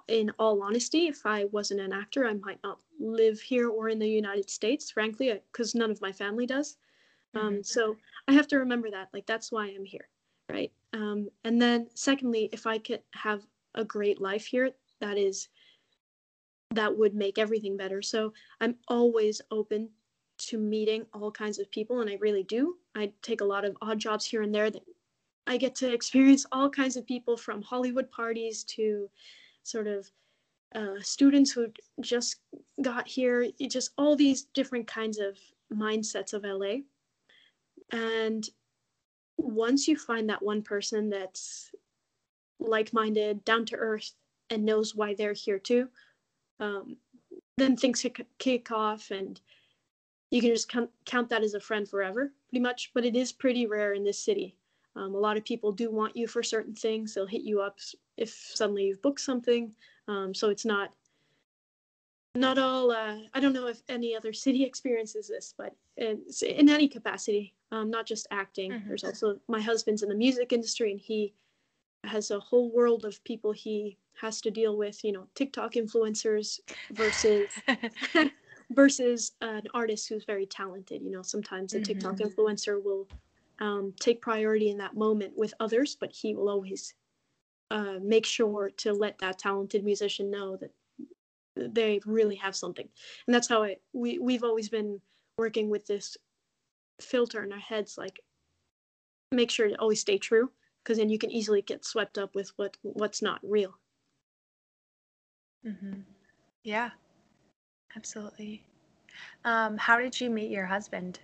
In all honesty, if I wasn't an actor, I might not live here or in the United States, frankly, because none of my family does. Um, mm-hmm. so I have to remember that. Like, that's why I'm here, right? Um, and then, secondly, if I could have a great life here, that is, that would make everything better. So I'm always open to meeting all kinds of people, and I really do. I take a lot of odd jobs here and there that I get to experience all kinds of people from Hollywood parties to sort of uh, students who just got here, just all these different kinds of mindsets of LA. And once you find that one person that's like minded, down to earth, and knows why they're here too, um, then things kick off and you can just count that as a friend forever, pretty much. But it is pretty rare in this city. Um, a lot of people do want you for certain things. They'll hit you up if suddenly you've booked something. Um, so it's not not all. Uh, I don't know if any other city experiences this, but in, in any capacity, um, not just acting. Mm-hmm. There's also my husband's in the music industry, and he has a whole world of people he has to deal with. You know, TikTok influencers versus. versus an artist who's very talented you know sometimes a tiktok mm-hmm. influencer will um, take priority in that moment with others, but he will always uh, make sure to let that talented musician know that they really have something. And that's how I we we've always been working with this filter in our heads, like make sure to always stay true, because then you can easily get swept up with what what's not real. Mm-hmm. Yeah, absolutely. Um, how did you meet your husband?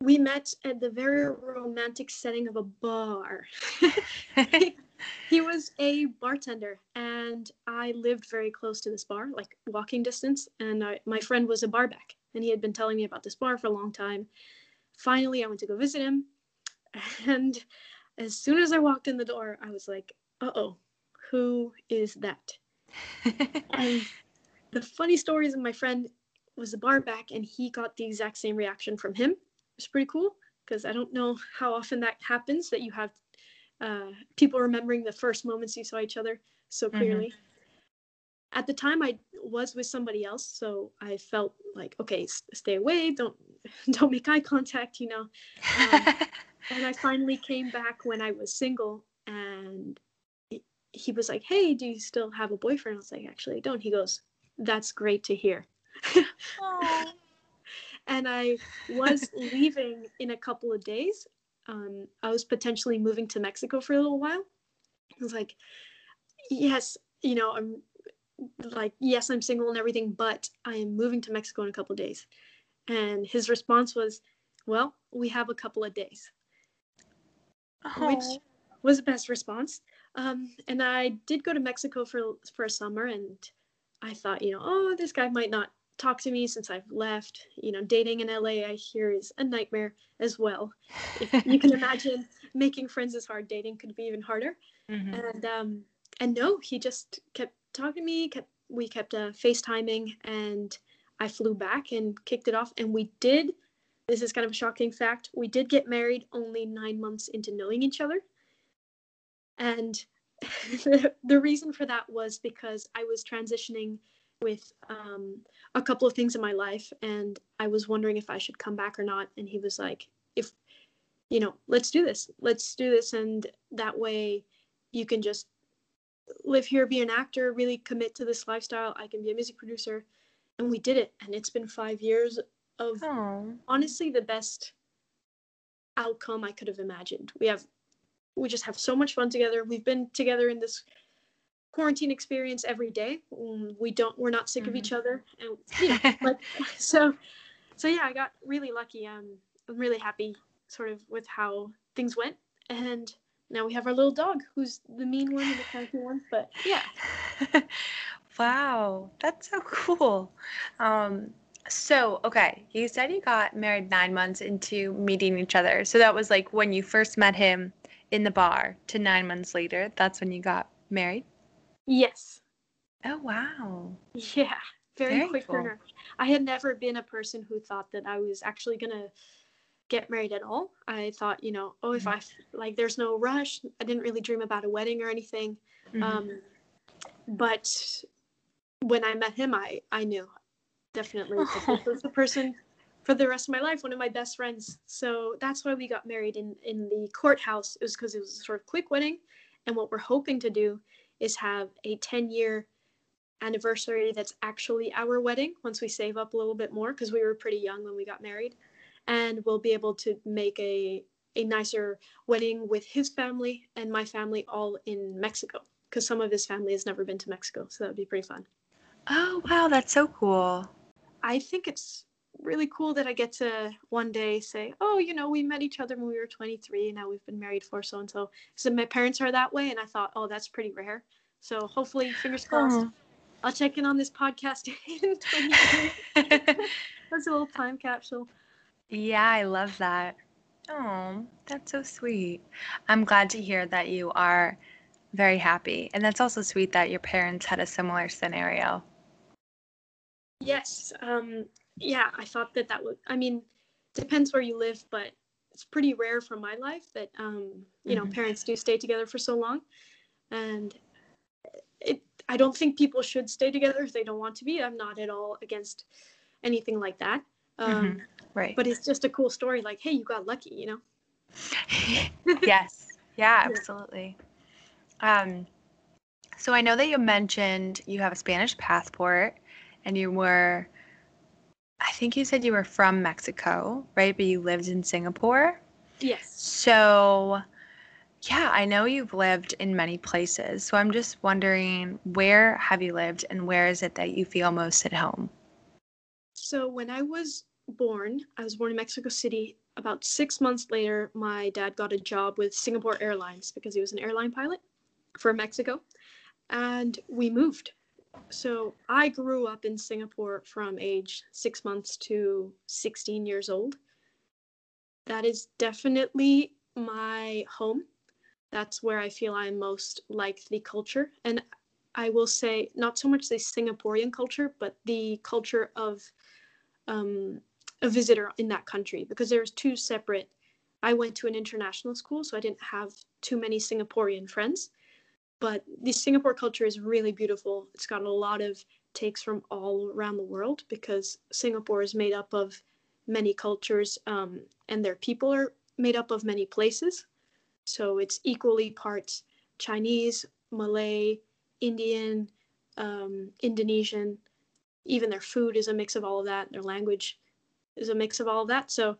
We met at the very romantic setting of a bar. he was a bartender, and I lived very close to this bar, like walking distance. And I, my friend was a barback, and he had been telling me about this bar for a long time. Finally, I went to go visit him, and as soon as I walked in the door, I was like, "Uh oh, who is that?" and the funny story is, my friend was a barback, and he got the exact same reaction from him was pretty cool because I don't know how often that happens that you have uh, people remembering the first moments you saw each other so mm-hmm. clearly. Mm-hmm. At the time, I was with somebody else, so I felt like, okay, s- stay away, don't don't make eye contact, you know. Um, and I finally came back when I was single, and he, he was like, "Hey, do you still have a boyfriend?" I was like, "Actually, I don't." He goes, "That's great to hear." and I was leaving in a couple of days. Um, I was potentially moving to Mexico for a little while. I was like, yes, you know, I'm like, yes, I'm single and everything, but I am moving to Mexico in a couple of days. And his response was, well, we have a couple of days, oh. which was the best response. Um, and I did go to Mexico for for a summer, and I thought, you know, oh, this guy might not talk to me since I've left. You know, dating in LA, I hear, is a nightmare as well. If you can imagine, making friends is hard. Dating could be even harder. Mm-hmm. And um, and no, he just kept talking to me. Kept we kept uh, FaceTiming, and I flew back and kicked it off. And we did. This is kind of a shocking fact. We did get married only nine months into knowing each other. And the, the reason for that was because I was transitioning with um, a couple of things in my life and i was wondering if i should come back or not and he was like if you know let's do this. Let's do this and that way you can just live here be an actor really commit to this lifestyle. I can be a music producer. And we did it and it's been five years of Aww. honestly the best outcome i could have imagined. We have we just have so much fun together. We've been together in this quarantine experience every day. Mm, we don't, we're not sick mm-hmm. of each mm-hmm. other, and you know, like so. So yeah, I got really lucky. Um, I'm really happy, sort of, with how things went, and now we have our little dog, who's the mean one and the cranky one. But yeah. wow, that's so cool. Um, so, okay, you said you got married nine months into meeting each other. So that was like when you first met him in the bar to nine months later. That's when you got married? Yes. Oh wow. Yeah, very, very quick cool. I had never been a person who thought that I was actually gonna get married at all. I thought, you know, oh, if I like, there's no rush. I didn't really dream about a wedding or anything. Mm-hmm. Um, but when I met him, I I knew definitely this was the person for the rest of my life, one of my best friends. So that's why we got married in in the courthouse. It was because it was a sort of quick wedding, and what we're hoping to do is have a 10 year anniversary that's actually our wedding once we save up a little bit more because we were pretty young when we got married and we'll be able to make a a nicer wedding with his family and my family all in Mexico because some of his family has never been to Mexico so that would be pretty fun. Oh wow that's so cool. I think it's really cool that i get to one day say oh you know we met each other when we were 23 and now we've been married for so and so. So my parents are that way and i thought oh that's pretty rare. So hopefully fingers crossed oh. i'll check in on this podcast in 20 that's a little time capsule. Yeah i love that. Oh that's so sweet. I'm glad to hear that you are very happy and that's also sweet that your parents had a similar scenario. Yes. Um, yeah, I thought that that would, I mean, depends where you live, but it's pretty rare for my life that, um, you mm-hmm. know, parents do stay together for so long. And it, I don't think people should stay together if they don't want to be. I'm not at all against anything like that. Um, mm-hmm. Right. But it's just a cool story like, hey, you got lucky, you know? yes. Yeah, absolutely. Yeah. Um, so I know that you mentioned you have a Spanish passport and you were I think you said you were from Mexico, right? But you lived in Singapore? Yes. So yeah, I know you've lived in many places. So I'm just wondering where have you lived and where is it that you feel most at home? So when I was born, I was born in Mexico City. About six months later, my dad got a job with Singapore Airlines because he was an airline pilot for Mexico. And we moved so I grew up in Singapore from age six months to 16 years old. That is definitely my home. That's where I feel I'm most like the culture. And I will say, not so much the Singaporean culture, but the culture of um, a visitor in that country, because there's two separate. I went to an international school, so I didn't have too many Singaporean friends but the Singapore culture is really beautiful. It's got a lot of takes from all around the world because Singapore is made up of many cultures um, and their people are made up of many places. So it's equally parts Chinese, Malay, Indian, um, Indonesian. Even their food is a mix of all of that. Their language is a mix of all of that. So,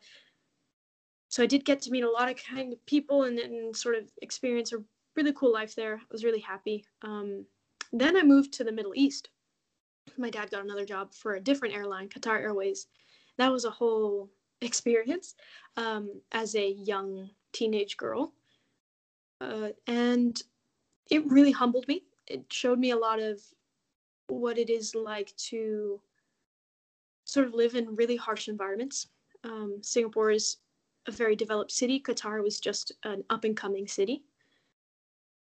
so I did get to meet a lot of kind of people and, and sort of experience a really cool life there. I was really happy. Um, then I moved to the Middle East. My dad got another job for a different airline, Qatar Airways. That was a whole experience um, as a young teenage girl. Uh, and it really humbled me. It showed me a lot of what it is like to sort of live in really harsh environments. Um, Singapore is a very developed city. Qatar was just an up and coming city.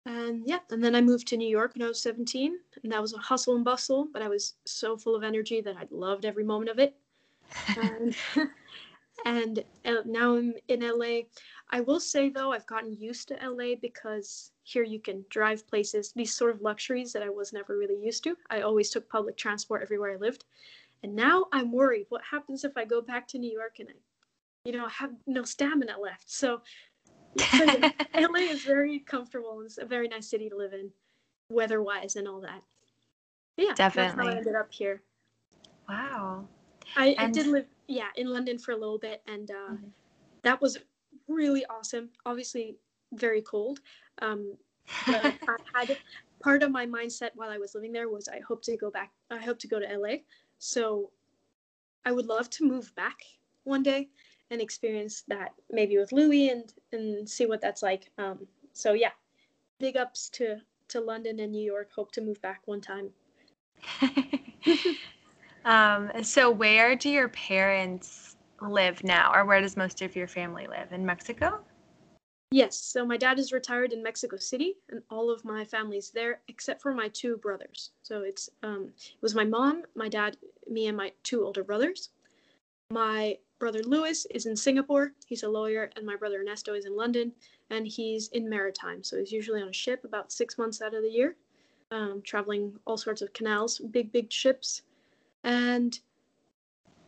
And yeah, and then I moved to New York when I was 17, and that was a hustle and bustle, but I was so full of energy that I loved every moment of it. and, and uh, now I'm in LA. I will say though, I've gotten used to LA because here you can drive places, these sort of luxuries that I was never really used to. I always took public transport everywhere I lived. And now I'm worried what happens if I go back to New York and I, you know, have no stamina left. So LA is very comfortable. It's a very nice city to live in, weather wise and all that. But yeah, definitely. That's how I ended up here. Wow. I, and... I, did live, yeah, in London for a little bit, and uh, mm-hmm. that was really awesome. Obviously, very cold. Um, but I had part of my mindset while I was living there was I hope to go back. I hope to go to LA. So I would love to move back one day and experience that maybe with Louis and and see what that's like. Um, so yeah, big ups to to London and New York. Hope to move back one time. um, so where do your parents live now, or where does most of your family live? In Mexico? Yes. So my dad is retired in Mexico City, and all of my family's there except for my two brothers. So it's um, it was my mom, my dad, me, and my two older brothers. My brother Lewis is in Singapore. He's a lawyer, and my brother Ernesto is in London, and he's in maritime. So he's usually on a ship about six months out of the year, um, traveling all sorts of canals, big, big ships. And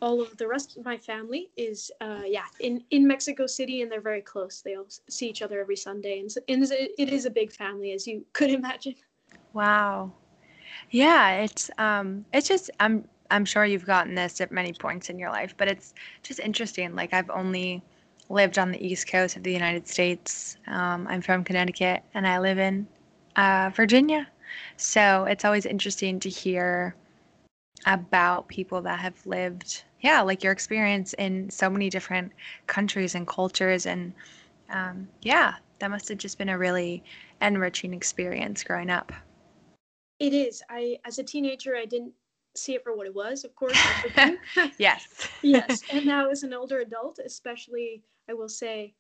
all of the rest of my family is, uh, yeah, in, in Mexico City, and they're very close. They all see each other every Sunday, and, so, and it is a big family, as you could imagine. Wow. Yeah, it's um it's just I'm I'm sure you've gotten this at many points in your life, but it's just interesting. Like I've only lived on the East Coast of the United States. Um, I'm from Connecticut, and I live in uh, Virginia. So it's always interesting to hear about people that have lived, yeah, like your experience in so many different countries and cultures. And um, yeah, that must have just been a really enriching experience growing up. It is. I, as a teenager, I didn't see it for what it was, of course. yes. yes. And now as an older adult, especially, I will say,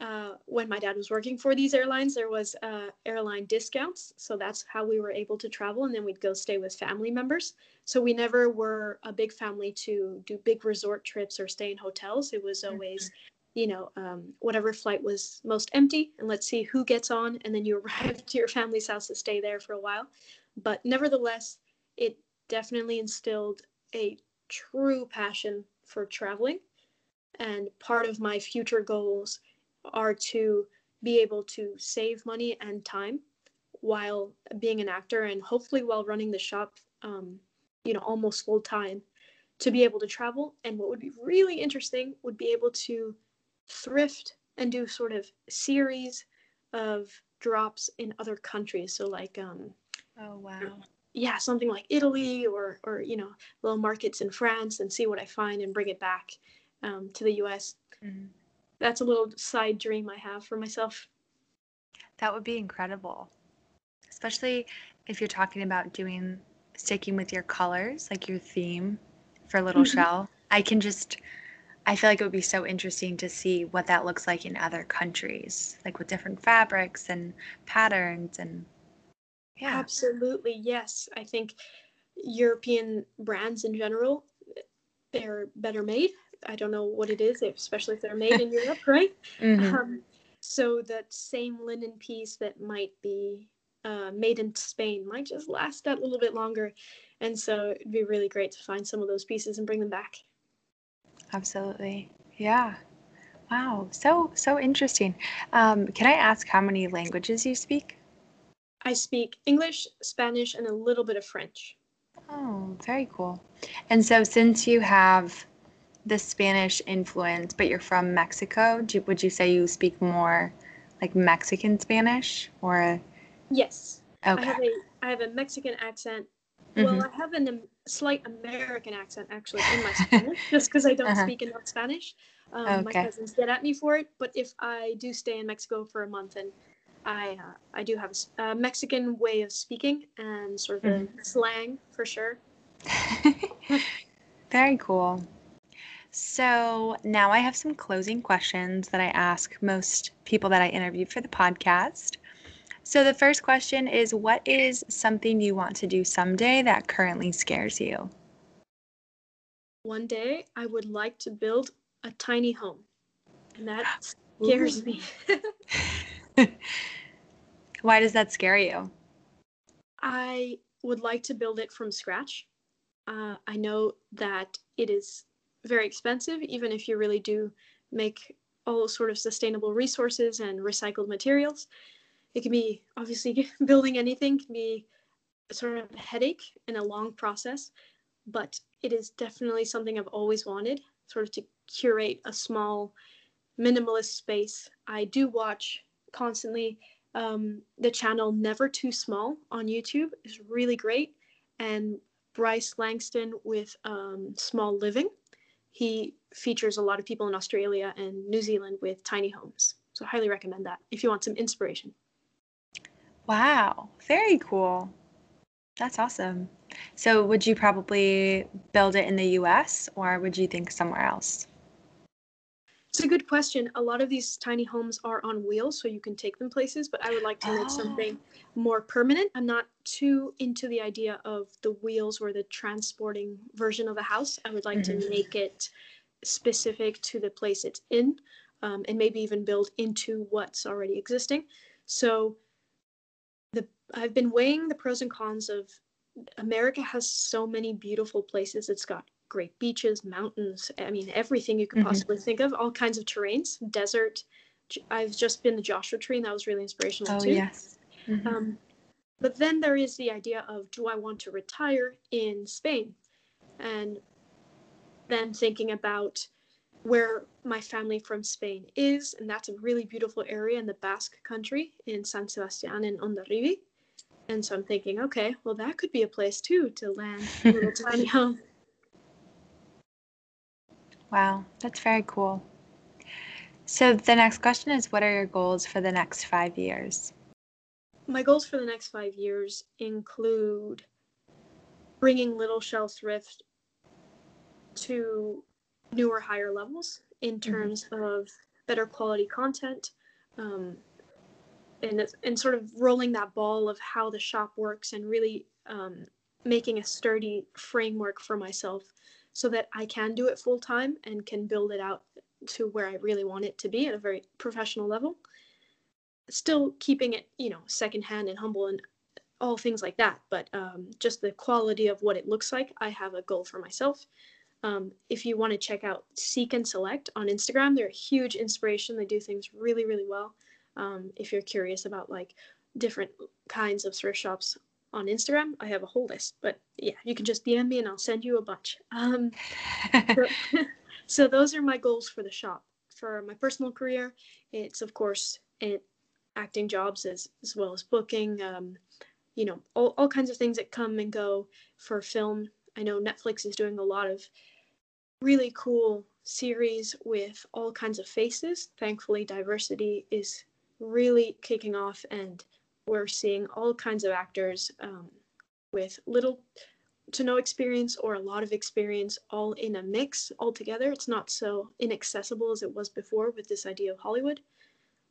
uh, when my dad was working for these airlines, there was uh, airline discounts. So that's how we were able to travel. And then we'd go stay with family members. So we never were a big family to do big resort trips or stay in hotels. It was always, mm-hmm. you know, um, whatever flight was most empty. And let's see who gets on. And then you arrive to your family's house to stay there for a while. But nevertheless, it definitely instilled a true passion for traveling. And part of my future goals are to be able to save money and time while being an actor and hopefully while running the shop, um, you know, almost full time to be able to travel. And what would be really interesting would be able to thrift and do sort of series of drops in other countries. So like, um, oh wow, yeah, something like Italy or or you know little markets in France and see what I find and bring it back um, to the U.S. Mm-hmm. That's a little side dream I have for myself. That would be incredible, especially if you're talking about doing sticking with your colors, like your theme for Little mm-hmm. Shell. I can just I feel like it would be so interesting to see what that looks like in other countries, like with different fabrics and patterns and yeah. Absolutely, yes. I think European brands in general, they're better made. I don't know what it is, especially if they're made in Europe, right? Mm-hmm. Um, so that same linen piece that might be uh, made in Spain might just last that little bit longer. And so it'd be really great to find some of those pieces and bring them back. Absolutely. Yeah. Wow. So, so interesting. Um, can I ask how many languages you speak? I speak English, Spanish, and a little bit of French. Oh, very cool. And so, since you have the Spanish influence, but you're from Mexico, do, would you say you speak more like Mexican Spanish or? Yes. Okay. I have a, I have a Mexican accent. Mm-hmm. Well, I have a um, slight American accent actually in my Spanish, just because I don't uh-huh. speak enough Spanish. Um, okay. My cousins get at me for it, but if I do stay in Mexico for a month and I uh, I do have a, a, Mexican way of speaking and sort of mm-hmm. slang for sure. Very cool. So now I have some closing questions that I ask most people that I interviewed for the podcast. So the first question is what is something you want to do someday that currently scares you? One day I would like to build a tiny home. And that scares me. Why does that scare you? I would like to build it from scratch. Uh, I know that it is very expensive, even if you really do make all sort of sustainable resources and recycled materials. It can be obviously building anything can be sort of a headache and a long process, but it is definitely something I've always wanted, sort of to curate a small minimalist space. I do watch constantly um, the channel Never Too Small on YouTube is really great. And Bryce Langston with um, Small Living. He features a lot of people in Australia and New Zealand with tiny homes. So, highly recommend that if you want some inspiration. Wow, very cool. That's awesome. So, would you probably build it in the US or would you think somewhere else? It's a good question. A lot of these tiny homes are on wheels, so you can take them places, but I would like to make oh. something more permanent. I'm not too into the idea of the wheels or the transporting version of a house. I would like mm-hmm. to make it specific to the place it's in um, and maybe even build into what's already existing. So the I've been weighing the pros and cons of America has so many beautiful places. It's got great beaches, mountains, I mean everything you could mm-hmm. possibly think of, all kinds of terrains, desert. I've just been to Joshua Tree and that was really inspirational oh, too. yes. Mm-hmm. Um, but then there is the idea of do I want to retire in Spain? And then thinking about where my family from Spain is, and that's a really beautiful area in the Basque country in San Sebastian and Hondarribia. And so I'm thinking, okay, well, that could be a place too to land a little tiny home. Wow, that's very cool. So the next question is what are your goals for the next five years? My goals for the next five years include bringing Little Shell Thrift to newer, higher levels in mm-hmm. terms mm-hmm. of better quality content, um, and and sort of rolling that ball of how the shop works and really um, making a sturdy framework for myself so that I can do it full time and can build it out to where I really want it to be at a very professional level. Still keeping it, you know, secondhand and humble and all things like that, but um, just the quality of what it looks like. I have a goal for myself. Um, if you want to check out Seek and Select on Instagram, they're a huge inspiration. They do things really, really well. Um, if you're curious about like different kinds of thrift shops on Instagram, I have a whole list. But yeah, you can just DM me and I'll send you a bunch. Um, so, so, those are my goals for the shop. For my personal career, it's of course it, acting jobs as, as well as booking. Um, you know, all, all kinds of things that come and go for film. I know Netflix is doing a lot of really cool series with all kinds of faces. Thankfully, diversity is really kicking off, and we're seeing all kinds of actors um, with little to no experience or a lot of experience all in a mix all together. It's not so inaccessible as it was before with this idea of Hollywood.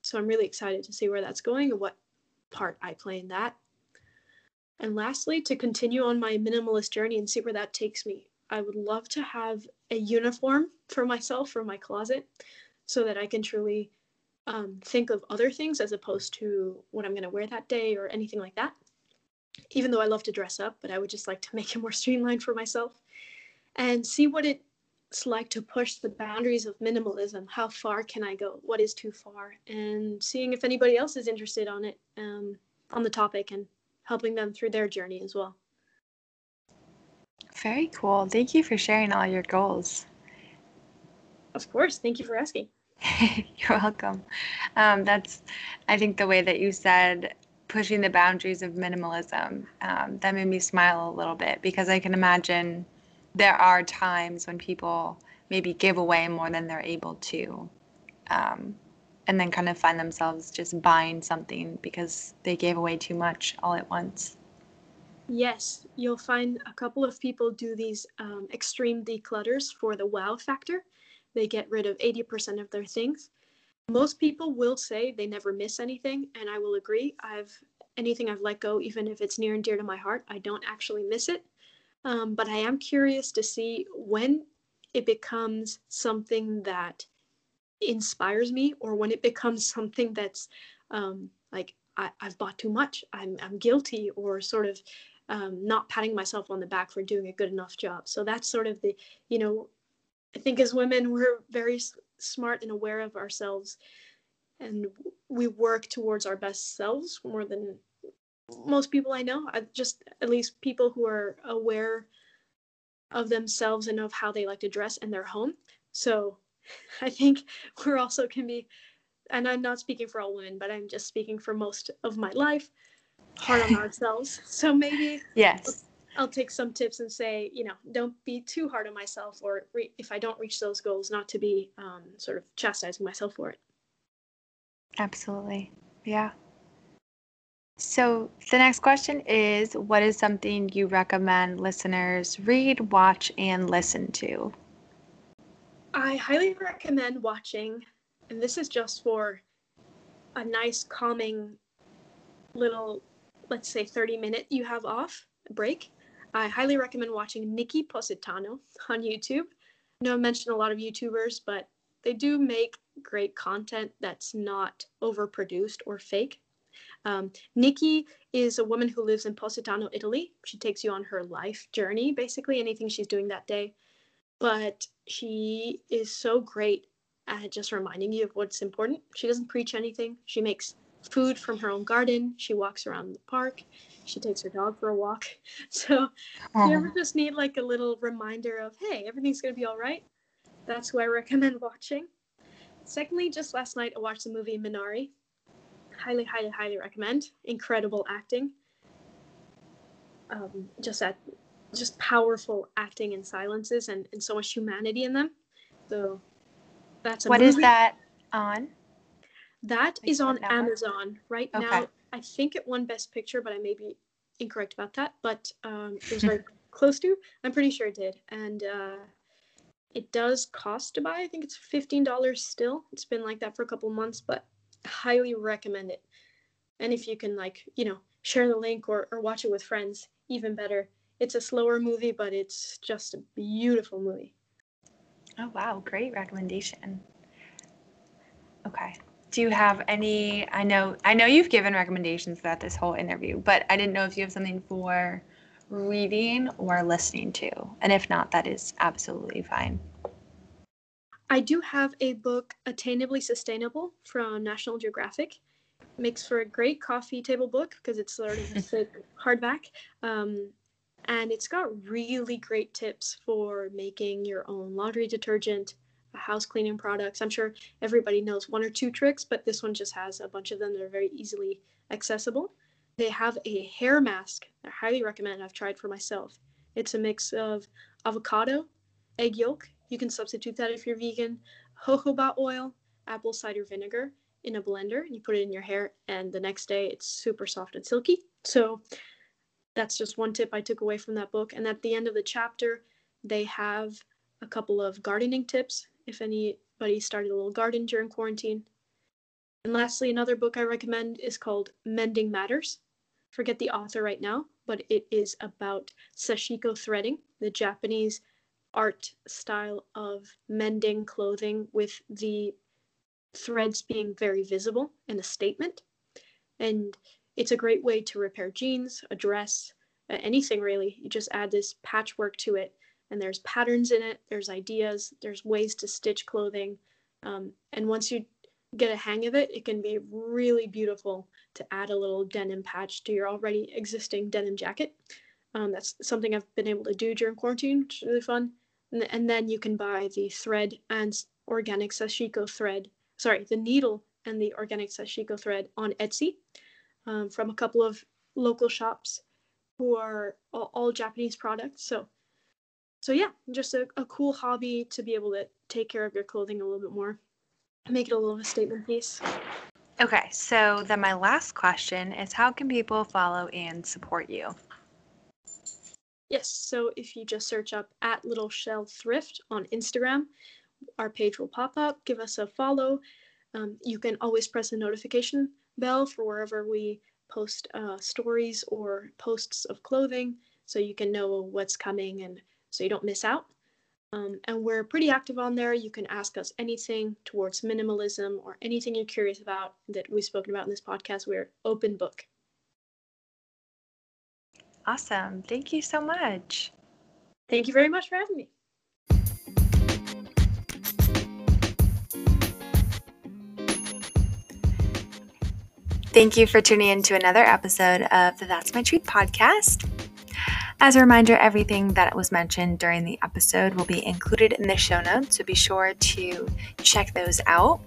So I'm really excited to see where that's going and what part I play in that. And lastly, to continue on my minimalist journey and see where that takes me. I would love to have a uniform for myself for my closet so that I can truly um, think of other things as opposed to what I'm going to wear that day or anything like that. Even though I love to dress up, but I would just like to make it more streamlined for myself and see what it's like to push the boundaries of minimalism. How far can I go? What is too far? And seeing if anybody else is interested on it, um, on the topic, and helping them through their journey as well. Very cool. Thank you for sharing all your goals. Of course. Thank you for asking. You're welcome. Um, that's, I think, the way that you said pushing the boundaries of minimalism. Um, that made me smile a little bit because I can imagine there are times when people maybe give away more than they're able to. Um, and then kind of find themselves just buying something because they gave away too much all at once. Yes, you'll find a couple of people do these um, extreme declutters for the wow factor. They get rid of 80% of their things. Most people will say they never miss anything, and I will agree. I've anything I've let go, even if it's near and dear to my heart, I don't actually miss it. Um, but I am curious to see when it becomes something that inspires me, or when it becomes something that's um, like I, have bought too much. I'm I'm guilty, or sort of um, not patting myself on the back for doing a good enough job. So that's sort of the, you know, I think as women, we're very s- smart and aware of ourselves and we work towards our best selves more than most people I know. I just, at least people who are aware of themselves and of how they like to dress in their home. So I think we're also can be, and I'm not speaking for all women, but I'm just speaking for most of my life hard on ourselves. So maybe yes, I'll, take some tips and say, you know, don't be too hard on myself, or re- if I don't reach those goals, not to be um, sort of chastising myself for it. Absolutely, yeah. So the next question is, what is something you recommend listeners read, watch, and listen to? I highly recommend watching, and this is just for a nice, calming little let's say 30 minute you have off break, I highly recommend watching Nikki Positano on YouTube. I know I mentioned a lot of YouTubers, but they do make great content that's not overproduced or fake. Um, Nikki is a woman who lives in Positano, Italy. She takes you on her life journey, basically, anything she's doing that day. But she is so great at just reminding you of what's important. She doesn't preach anything. She makes food from her own garden. She walks around the park. She takes her dog for a walk. So if you ever just need like a little reminder of, hey, everything's going to be all right, that's who I recommend watching. Secondly, just last night I watched the movie Minari. Highly, highly, highly recommend. Incredible acting. Um, just that, just powerful acting and silences and, and so much humanity in them. So that's a What movie. is that on? That like is on Amazon right okay. now. I think it won Best Picture, but I may be incorrect about that. But um, it was very close to. I'm pretty sure it did, and uh, it does cost to buy. I think it's fifteen dollars still. It's been like that for a couple months, but highly recommend it. And if you can, like, you know, share the link or, or watch it with friends, even better. It's a slower movie, but it's just a beautiful movie. Oh wow, great recommendation. Okay. Do you have any I know I know you've given recommendations throughout this whole interview, but I didn't know if you have something for reading or listening to. And if not, that is absolutely fine. I do have a book, Attainably Sustainable, from National Geographic. Makes for a great coffee table book because it's sort of a thick hardback. Um, and it's got really great tips for making your own laundry detergent, house cleaning products. I'm sure everybody knows one or two tricks, but this one just has a bunch of them that are very easily accessible. They have a hair mask I highly recommend. I've tried for myself. It's a mix of avocado, egg yolk. You can substitute that if you're vegan, jojoba oil, apple cider vinegar in a blender. You put it in your hair, and the next day it's super soft and silky. So that's just one tip I took away from that book. And at the end of the chapter, they have a couple of gardening tips if anybody started a little garden during quarantine. And lastly, another book I recommend is called Mending Matters. Forget the author right now, but it is about sashiko threading, the Japanese art style of mending clothing with the threads being very visible in a statement. And it's a great way to repair jeans, a dress, anything really. You just add this patchwork to it, and there's patterns in it, there's ideas, there's ways to stitch clothing. Um, and once you get a hang of it, it can be really beautiful to add a little denim patch to your already existing denim jacket. Um, that's something I've been able to do during quarantine, which is really fun. And, and then you can buy the thread and organic sashiko thread, sorry, the needle and the organic sashiko thread on Etsy um, from a couple of local shops who are all, all Japanese products. So, so yeah, just a, a cool hobby to be able to take care of your clothing a little bit more, make it a little of a statement piece. Okay, so then my last question is how can people follow and support you? Yes, so if you just search up at Little Shell Thrift on Instagram, our page will pop up. Give us a follow. Um, you can always press the notification bell for wherever we post uh, stories or posts of clothing so you can know what's coming and so you don't miss out. Um, and we're pretty active on there. You can ask us anything towards minimalism or anything you're curious about that we've spoken about in this podcast. We're open book. Awesome. Thank you so much. Thank you very much for having me. Thank you for tuning in to another episode of the That's My Truth podcast. As a reminder, everything that was mentioned during the episode will be included in the show notes, so be sure to check those out.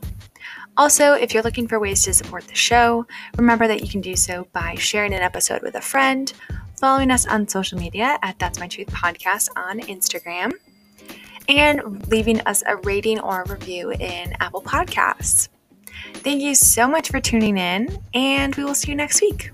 Also, if you're looking for ways to support the show, remember that you can do so by sharing an episode with a friend, following us on social media at That's My Truth Podcast on Instagram, and leaving us a rating or a review in Apple Podcasts. Thank you so much for tuning in, and we will see you next week.